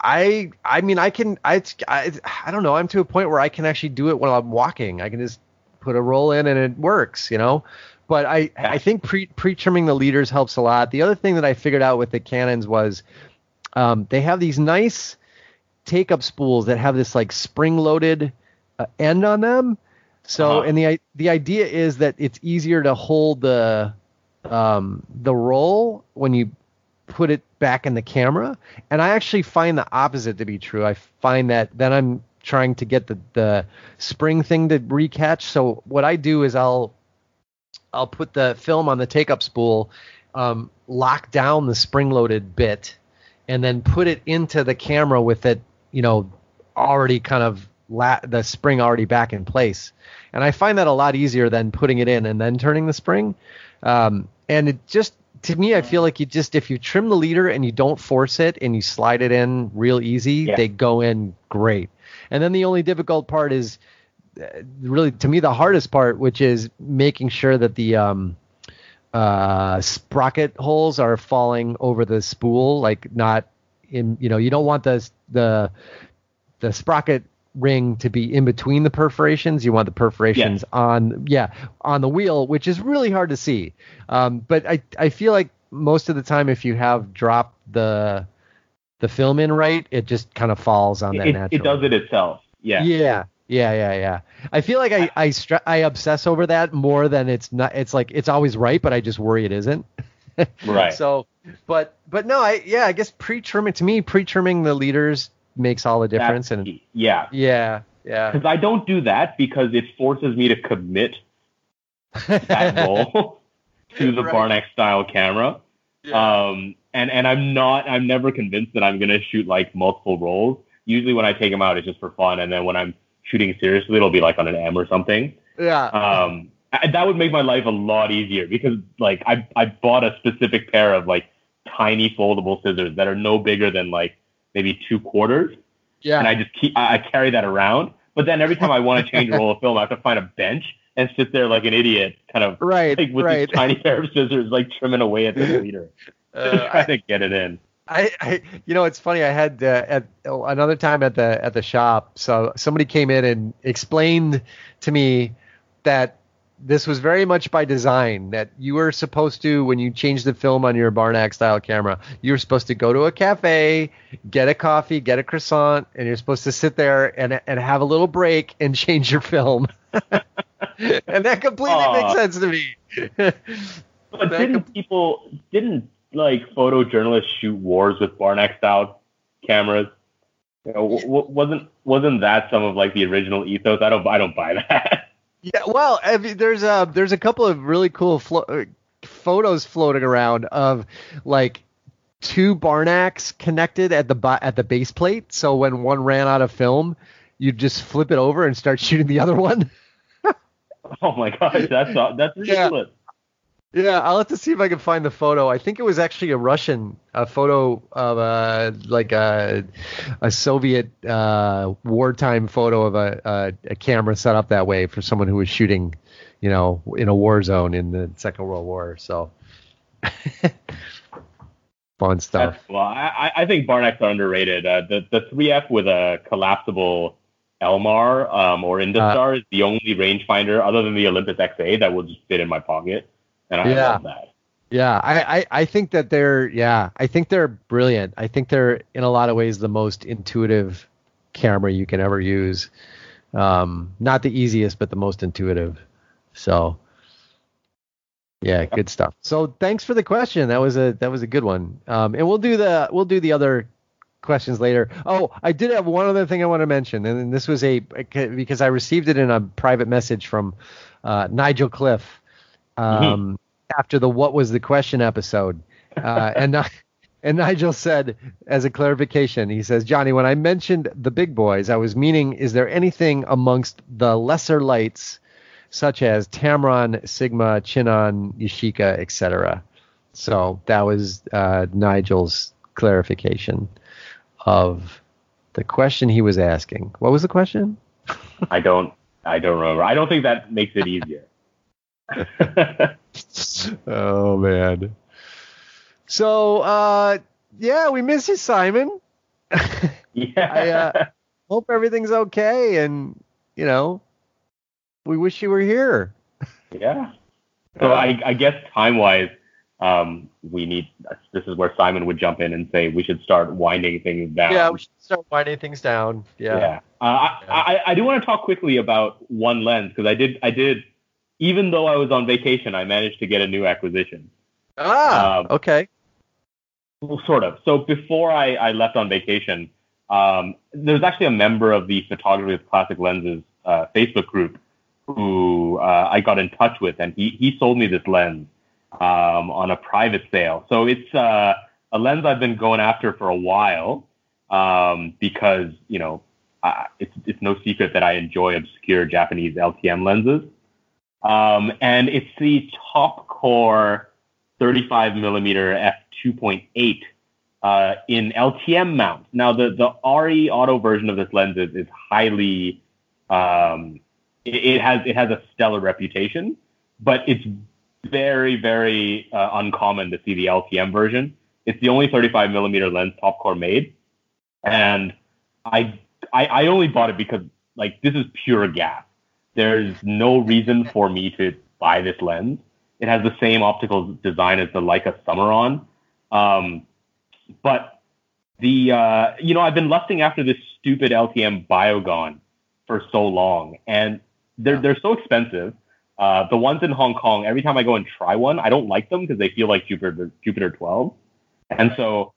I I mean I can I, I I don't know. I'm to a point where I can actually do it while I'm walking. I can just put a roll in and it works you know? But I I think pre pre trimming the leaders helps a lot. The other thing that I figured out with the Canons was um, they have these nice take up spools that have this like spring loaded uh, end on them. So Uh-huh. and the the idea is that it's easier to hold the um, the roll when you put it back in the camera. And I actually find the opposite to be true. I find that then I'm trying to get the, the spring thing to recatch. So what I do is I'll I'll put the film on the take up spool, um, lock down the spring loaded bit, and then put it into the camera with it, you know, already kind of la- the spring already back in place. And I find that a lot easier than putting it in and then turning the spring. Um, and it just to me, I feel like you just if you trim the leader and you don't force it and you slide it in real easy, Yeah. they go in great. And then the only difficult part is uh, really to me the hardest part, which is making sure that the um, uh, sprocket holes are falling over the spool, like not in you know you don't want the the the sprocket ring to be in between the perforations. You want the perforations on yeah on the wheel, which is really hard to see. Um, but I I feel like most of the time if you have dropped the the film in right, it just kind of falls on that It, naturally. it does it itself. Yeah. Yeah. Yeah, yeah, yeah. I feel like I I, stre- I obsess over that more than it's not. It's like it's always right, but I just worry it isn't. Right. So, but but no, I yeah, I guess pre-trimming to me, pre-trimming the leaders makes all the That's difference. And key. yeah. yeah, yeah, Because I don't do that because it forces me to commit that roll to the Right. Barnacks style camera. Um, and and I'm not, I'm never convinced that I'm gonna shoot like multiple rolls. Usually when I take them out, it's just for fun, and then when I'm shooting seriously, it'll be like on an M or something. yeah, Um, I- that would make my life a lot easier because like I I bought a specific pair of like tiny foldable scissors that are no bigger than like maybe two quarters, yeah. and I just keep I, I carry that around. But then every time I want to change a roll of film, I have to find a bench and sit there like an idiot, kind of right, like with right. these tiny pair of scissors, like trimming away at the leader, Uh, trying to get it in. I, I, you know, it's funny. I had uh, at another time at the at the shop. So somebody came in and explained to me that this was very much by design. That you were supposed to, when you change the film on your Barnack style camera, you were supposed to go to a cafe, get a coffee, get a croissant, and you're supposed to sit there and and have a little break and change your film. and that completely Aw. makes sense to me. But That didn't people didn't like photojournalists shoot wars with Barnack style cameras? You know, w- w- wasn't wasn't that some of like the original ethos? I don't I don't buy that. Yeah, well, I mean, there's a there's a couple of really cool flo- uh, photos floating around of like two Barnacks connected at the bo- at the base plate. So when one ran out of film, you just flip it over and start shooting the other one. oh my gosh, that's that's ridiculous. Yeah, I'll have to see if I can find the photo. I think it was actually a Russian a photo of a like a a Soviet uh, wartime photo of a, a a camera set up that way for someone who was shooting, you know, in a war zone in the Second World War. So fun stuff. That's, well, I, I- think Barnacks are underrated. Uh, the the 3F with a collapsible Elmar um, or Industar is the only rangefinder other than the Olympus XA that will just fit in my pocket, and I Yeah. love that. Yeah, I, I, I think that they're yeah, I think they're brilliant. I think they're in a lot of ways the most intuitive camera you can ever use. Um, not the easiest, but the most intuitive. So yeah, good stuff. So thanks for the question. That was a that was a good one. Um, and we'll do the we'll do the other questions later. Oh, I did have one other thing I want to mention, and this was a because I received it in a private message from uh, Nigel Cliff um, after the "What was the question" episode, uh, and Ni- and Nigel said as a clarification, he says, Johnny, when I mentioned the big boys, I was meaning, is there anything amongst the lesser lights? Such as Tamron, Sigma, Chinon, Yashica, etc. So that was uh, Nigel's clarification of the question he was asking. What was the question? I don't I don't remember. I don't think that makes it easier. oh man. So uh yeah, we miss you, Simon. yeah. I uh, hope everything's okay and you know, we wish you were here. Yeah. So I, I guess time wise, um, we need. This is where Simon would jump in and say we should start winding things down. Yeah, we should start winding things down. Yeah. Yeah. Uh, I, I I do want to talk quickly about one lens because I did I did even though I was on vacation I managed to get a new acquisition. Ah, Um, okay. Well, sort of. So before I, I left on vacation, um, there's actually a member of the Photography with Classic Lenses uh, Facebook group who uh, I got in touch with, and he, he sold me this lens um, on a private sale. So it's uh, a lens I've been going after for a while um, because, you know, I, it's, it's no secret that I enjoy obscure Japanese LTM lenses. Um, and it's the Topcor 35 millimeter f2.8 uh, in LTM mount. Now, the, the RE auto version of this lens is, is highly, um, it, it has it has a stellar reputation, but it's very very uh, uncommon to see the LTM version. It's the only 35 millimeter lens Topcor made, and I, I I only bought it because like this is pure gas. There's no reason for me to buy this lens. It has the same optical design as the Leica Summaron, um, but the uh, you know I've been lusting after this stupid LTM Biogon for so long, and they're they're so expensive. Uh, the ones in Hong Kong, every time I go and try one, I don't like them because they feel like Jupiter Jupiter 12, and so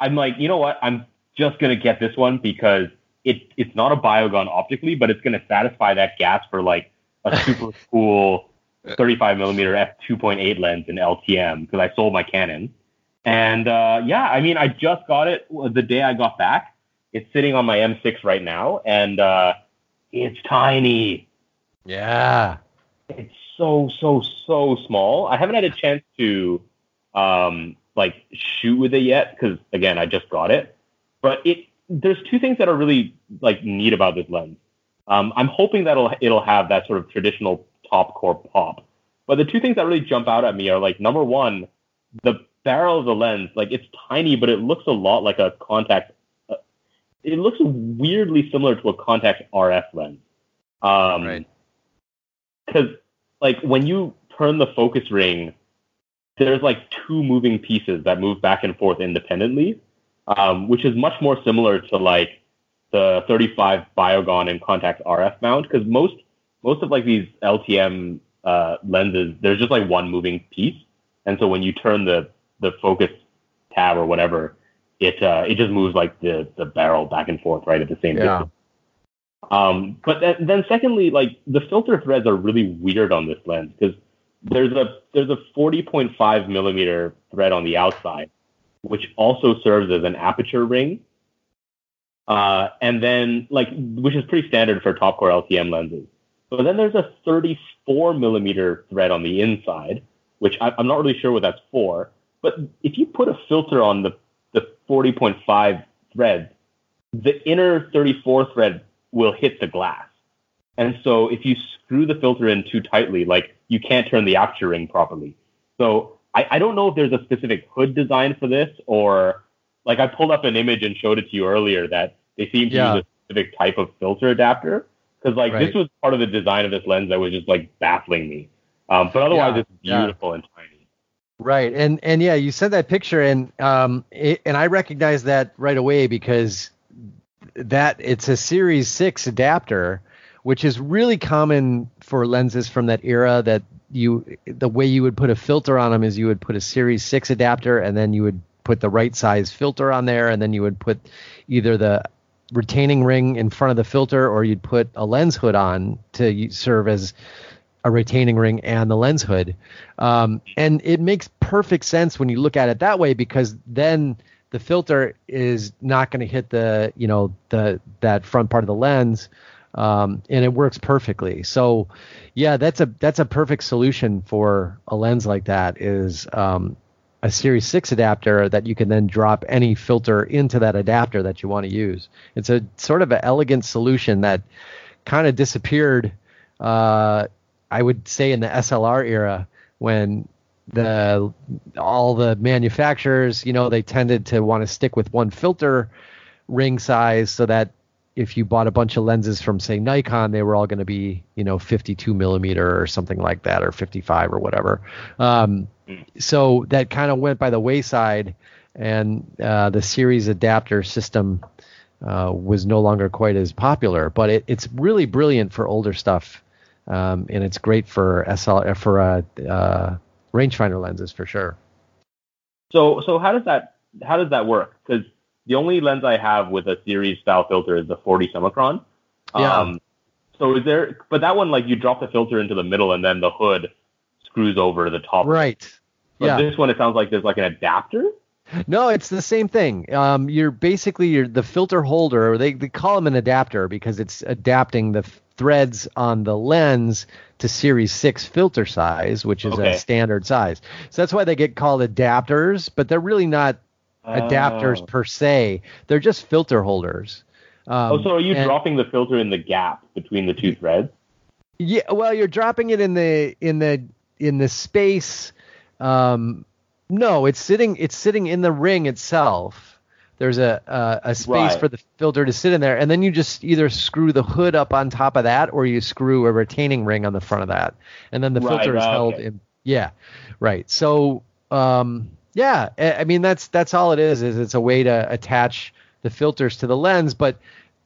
I'm like, you know what? I'm just gonna get this one because it it's not a Biogon optically, but it's gonna satisfy that gas for like a super cool 35 millimeter f 2.8 lens in LTM because I sold my Canon. And uh, yeah, I mean, I just got it the day I got back. It's sitting on my M6 right now, and uh, it's tiny. Yeah. It's so so so small. I haven't had a chance to um, like shoot with it yet because again, I just got it. But it there's two things that are really like neat about this lens. Um, I'm hoping that it'll it'll have that sort of traditional Topcor pop. But the two things that really jump out at me are like number one, the barrel of the lens, like it's tiny, but it looks a lot like a Contax. Uh, it looks weirdly similar to a Contax RF lens. Um, Right. Because like when you turn the focus ring, there's like two moving pieces that move back and forth independently, um, which is much more similar to like the 35 Biogon and Contax RF mount. Because most most of like these LTM uh, lenses, there's just like one moving piece, and so when you turn the the focus tab or whatever, it uh, it just moves like the the barrel back and forth right at the same Yeah. distance. Um, but then, then secondly, like the filter threads are really weird on this lens because there's a there's a 40.5 millimeter thread on the outside, which also serves as an aperture ring. Uh, and then like which is pretty standard for Topcor LTM lenses. But then there's a 34 millimeter thread on the inside, which I, I'm not really sure what that's for. But if you put a filter on the the 40.5 thread, the inner 34 thread will hit the glass. And so if you screw the filter in too tightly, like you can't turn the aperture ring properly. So I, I don't know if there's a specific hood design for this or like I pulled up an image and showed it to you earlier that they seem to Yeah. use a specific type of filter adapter. Because like Right. this was part of the design of this lens that was just like baffling me. Um, but otherwise Yeah, it's yeah. beautiful and tiny. Right, and and yeah, you sent that picture, and um, it, and I recognized that right away because that it's a Series Six adapter, which is really common for lenses from that era. That you the way you would put a filter on them is you would put a Series Six adapter, and then you would put the right size filter on there, and then you would put either the retaining ring in front of the filter, or you'd put a lens hood on to serve as a retaining ring and the lens hood. Um, and it makes perfect sense when you look at it that way because then the filter is not going to hit the you know the that front part of the lens um, and it works perfectly. So yeah that's a that's a perfect solution for a lens like that is um, a series 6 adapter that you can then drop any filter into that adapter that you want to use. It's a sort of an elegant solution that kind of disappeared uh, I would say in the SLR era when the all the manufacturers, you know, they tended to want to stick with one filter ring size so that if you bought a bunch of lenses from say Nikon, they were all going to be, you know, 52 millimeter or something like that, or 55 or whatever. Um, so that kind of went by the wayside, and uh, the series adapter system uh, was no longer quite as popular. But it, it's really brilliant for older stuff, um, and it's great for SL for uh, uh, rangefinder lenses for sure. So so how does that how does that work? Because the only lens I have with a series style filter is the 40 Summicron. Yeah. Um, so is there? But that one like you drop the filter into the middle and then the hood screws over the top. Right. But yeah. this one it sounds like there's like an adapter. No, it's the same thing. Um, you're basically you're the filter holder. Or they they call them an adapter because it's adapting the f- threads on the lens to Series Six filter size, which is Okay. a standard size. So that's why they get called adapters, but they're really not adapters Oh. per se. They're just filter holders. Um, oh, so are you and- dropping the filter in the gap between the two threads? Yeah, well, you're dropping it in the in the in the space. Um, no, it's sitting it's sitting in the ring itself. There's a a, a space Right. for the filter to sit in there, and then you just either screw the hood up on top of that, or you screw a retaining ring on the front of that, and then the Right, filter is right, held okay. in. Yeah, right. So, um, yeah, I mean that's that's all it is. Is it's a way to attach the filters to the lens, but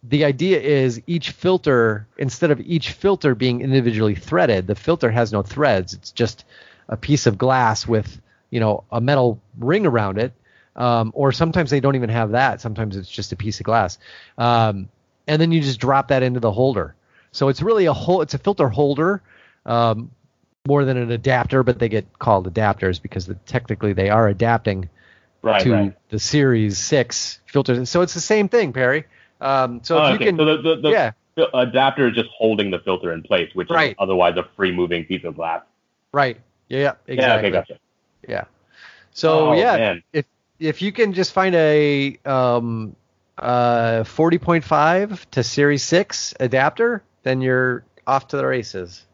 the idea is each filter instead of each filter being individually threaded the filter has no threads. It's just a piece of glass with you know a metal ring around it um, or sometimes they don't even have that. Sometimes it's just a piece of glass. Um, and then you just drop that into the holder. So it's really a whole it's a filter holder um, more than an adapter but they get called adapters because the, technically they are adapting Right, to right. the series 6 filters so it's the same thing perry um, so Oh, if okay. you can so the, the, the yeah adapter is just holding the filter in place, which Right. is otherwise a free moving piece of glass. Right. Yeah. Yeah. Yeah, Exactly. okay, gotcha. Yeah. So Oh, yeah, man. if if you can just find a um uh 40.5 to series 6 adapter, then you're off to the races.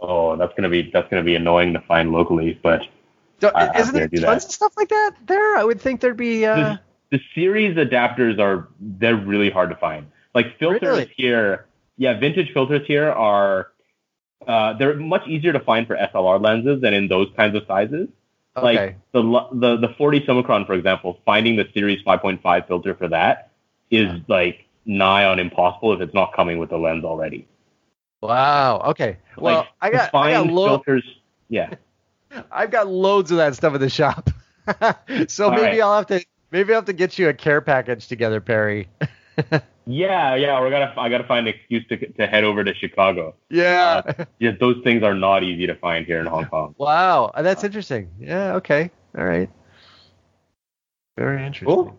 Oh, that's gonna be that's gonna be annoying to find locally, but Don't, I- isn't there do tons that. of stuff like that there? I would think there'd be. Uh, the series adapters are they're really hard to find. Like filters Really? here, yeah, vintage filters here are uh, they're much easier to find for SLR lenses than in those kinds of sizes. okay. Like the the the 40 Summicron, for example, finding the series 5.5 filter for that is like nigh on impossible if it's not coming with the lens already. Wow. Okay. Well, like, I got I got lo- filters. Yeah, I've got loads of that stuff in the shop. so All maybe right. I'll have to maybe I'll have to get you a care package together, Perry. yeah, yeah. We're gonna I gotta find an excuse to to head over to Chicago. yeah. Uh, yeah, those things are not easy to find here in Hong Kong. wow. Uh, that's interesting. Yeah. Okay. All right. Very interesting. Cool.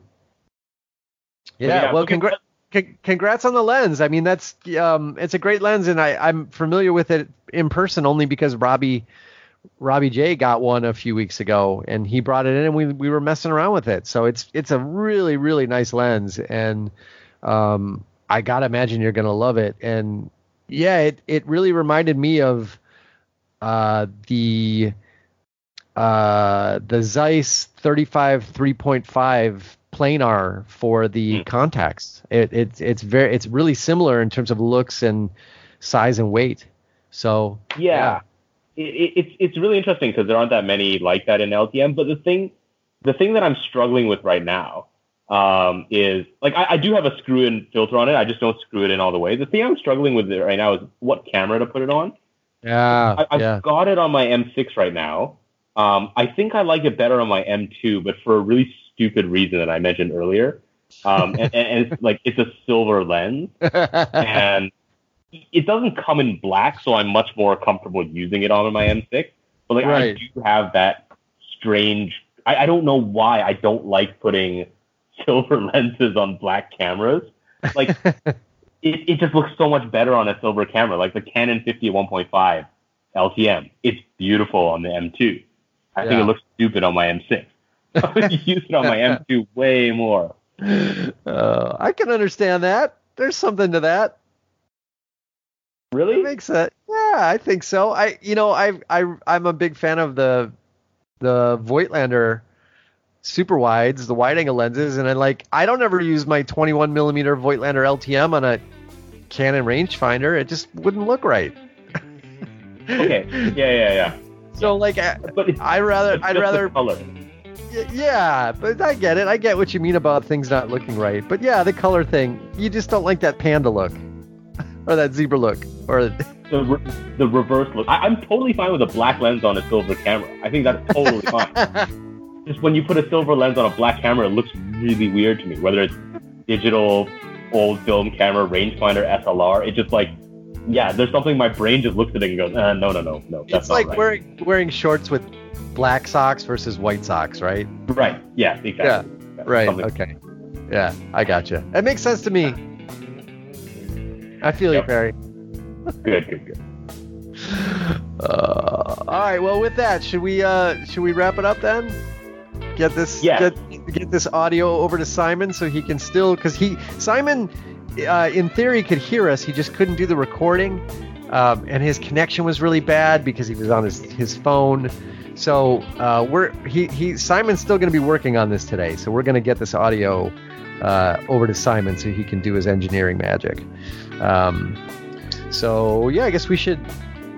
Yeah. Yeah, well, congrats. Congrats on the lens. I mean, that's um, it's a great lens, and I, I'm familiar with it in person only because Robbie, Robbie J got one a few weeks ago, and he brought it in, and we we were messing around with it. So it's it's a really really nice lens, and um, I gotta imagine you're gonna love it. And yeah, it it really reminded me of uh, the uh, the Zeiss 35 3.5 planar for the Hmm. Contax. It, it's it's very it's really similar in terms of looks and size and weight. So Yeah, It, it, it's it's really interesting because there aren't that many like that in LTM. But the thing, the thing that I'm struggling with right now um, is like I, I do have a screw-in filter on it. I just don't screw it in all the way. The thing I'm struggling with it right now is what camera to put it on. yeah, I, I've yeah. got it on my M6 right now. Um, I think I like it better on my M2, but for a really stupid reason that I mentioned earlier. Um, and, and, it's like it's a silver lens, and it doesn't come in black, so I'm much more comfortable using it on my M6. But like Right. I do have that strange. I, I don't know why I don't like putting silver lenses on black cameras. Like it, it just looks so much better on a silver camera, like the Canon 50 1.5 LTM. It's beautiful on the M2. I think it looks stupid on my M6. I would use it on my M2 way more. uh, I can understand that. There's something to that. Really? It makes it. Yeah, I think so. I, you know, I, I, I'm a big fan of the, the Voigtlander super wides, the wide angle lenses, and I like. I don't ever use my 21 millimeter Voigtlander LTM on a Canon rangefinder. It just wouldn't look right. okay. Yeah, yeah, yeah. So like, I, But it's, I rather, I'd rather the color. Y- Yeah, but I get it. I get what you mean about things not looking right. But yeah, the color thing, you just don't like that panda look or that zebra look or The, re- the reverse look. I, I'm totally fine with a black lens on a silver camera. I think that's totally fine. Just when you put a silver lens on a black camera, it looks really weird to me. Whether it's digital, old film camera, rangefinder, SLR, it just like, yeah, there's something my brain just looks at it and goes, uh, no, no, no, no, that's it's like right. wearing wearing shorts with black socks versus white socks, right? Right. Yeah. Exactly. Yeah, Right. something- Okay. Yeah, I got gotcha. That makes sense to me. I feel Yep. you, Perry. Good. Good. Good. Uh, all right. Well, with that, should we uh should we wrap it up then? Get this Yeah. get get this audio over to Simon so he can still because he Simon uh, in theory could hear us. He just couldn't do the recording, um, and his connection was really bad because he was on his his phone. So uh, we're he he Simon's still going to be working on this today. So we're going to get this audio uh, over to Simon so he can do his engineering magic. Um, so yeah, I guess we should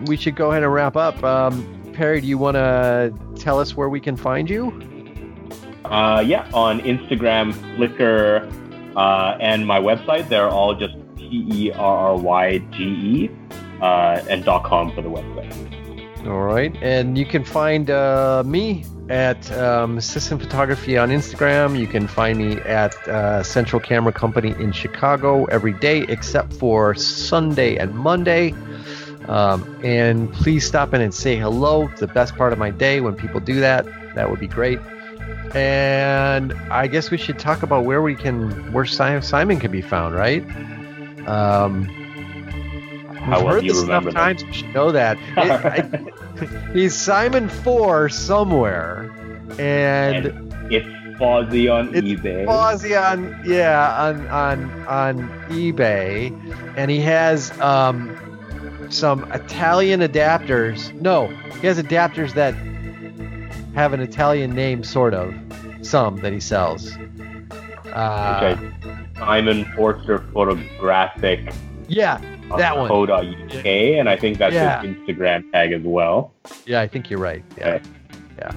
we should go ahead and wrap up. Um, Perry, do you want to tell us where we can find you? Uh, yeah, on Instagram, Flickr, uh, and my website, they're all just P E R R Y G E uh, and dot com for the website. All right, and you can find uh, me at um, System Photography on Instagram. You can find me at uh, Central Camera Company in Chicago every day except for Sunday and Monday. Um, and please stop in and say hello. It's the best part of my day when people do that. That would be great. And I guess we should talk about where we can, where Simon can be found, right? Um, How we've well heard you this enough remember that? times. We should know that. It- I- he's Simon Four somewhere, and, And it's Fozzie on It's eBay. Fozzie on yeah on on on eBay, and he has um some Italian adapters. No, he has adapters that have an Italian name, sort of. Some that he sells. Uh, which I, Simon Forster Photographic yeah, That one. Co.uk, and I think that's Yeah. his Instagram tag as well. yeah, I think you're right. Yeah, Okay. yeah,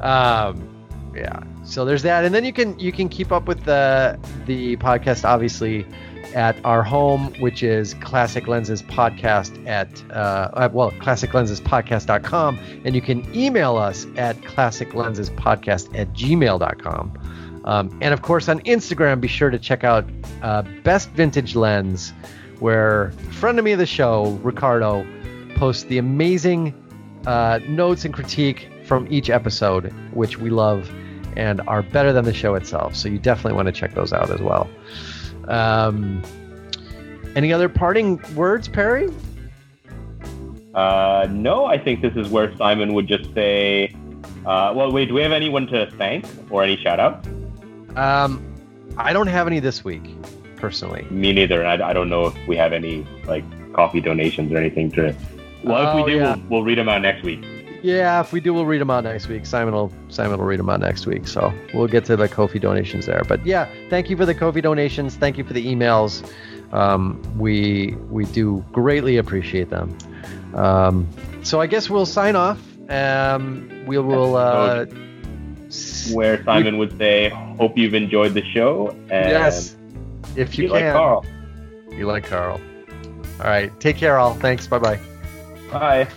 um, yeah. So there's that, and then you can you can keep up with the the podcast obviously at our home, which is Classic Lenses Podcast at uh, uh, well classiclensespodcast.com, and you can email us at classiclensespodcast at gmail.com. Um, and of course on Instagram, be sure to check out uh, Best Vintage Lens, where a friend of me of the show, Ricardo, posts the amazing uh, notes and critique from each episode, which we love and are better than the show itself. So you definitely want to check those out as well. Um, any other parting words, Perry? Uh, no, I think this is where Simon would just say, uh, well, wait, do we have anyone to thank or any shout outs? Um, I don't have any this week, personally. Me neither. I, I don't know if we have any like Kofi donations or anything to. Well, if Oh, we do, yeah. we'll, we'll read them out next week. Yeah, if we do, we'll read them out next week. Simon will Simon will read them out next week. So we'll get to the Kofi donations there. But yeah, thank you for the Kofi donations. Thank you for the emails. Um, we we do greatly appreciate them. Um, so I guess we'll sign off. Um, we will. Uh, Where Simon would say, "Hope you've enjoyed the show." And yes, if you you like can. Carl. You like Carl. All right. Take care, all. Thanks. Bye bye. Bye.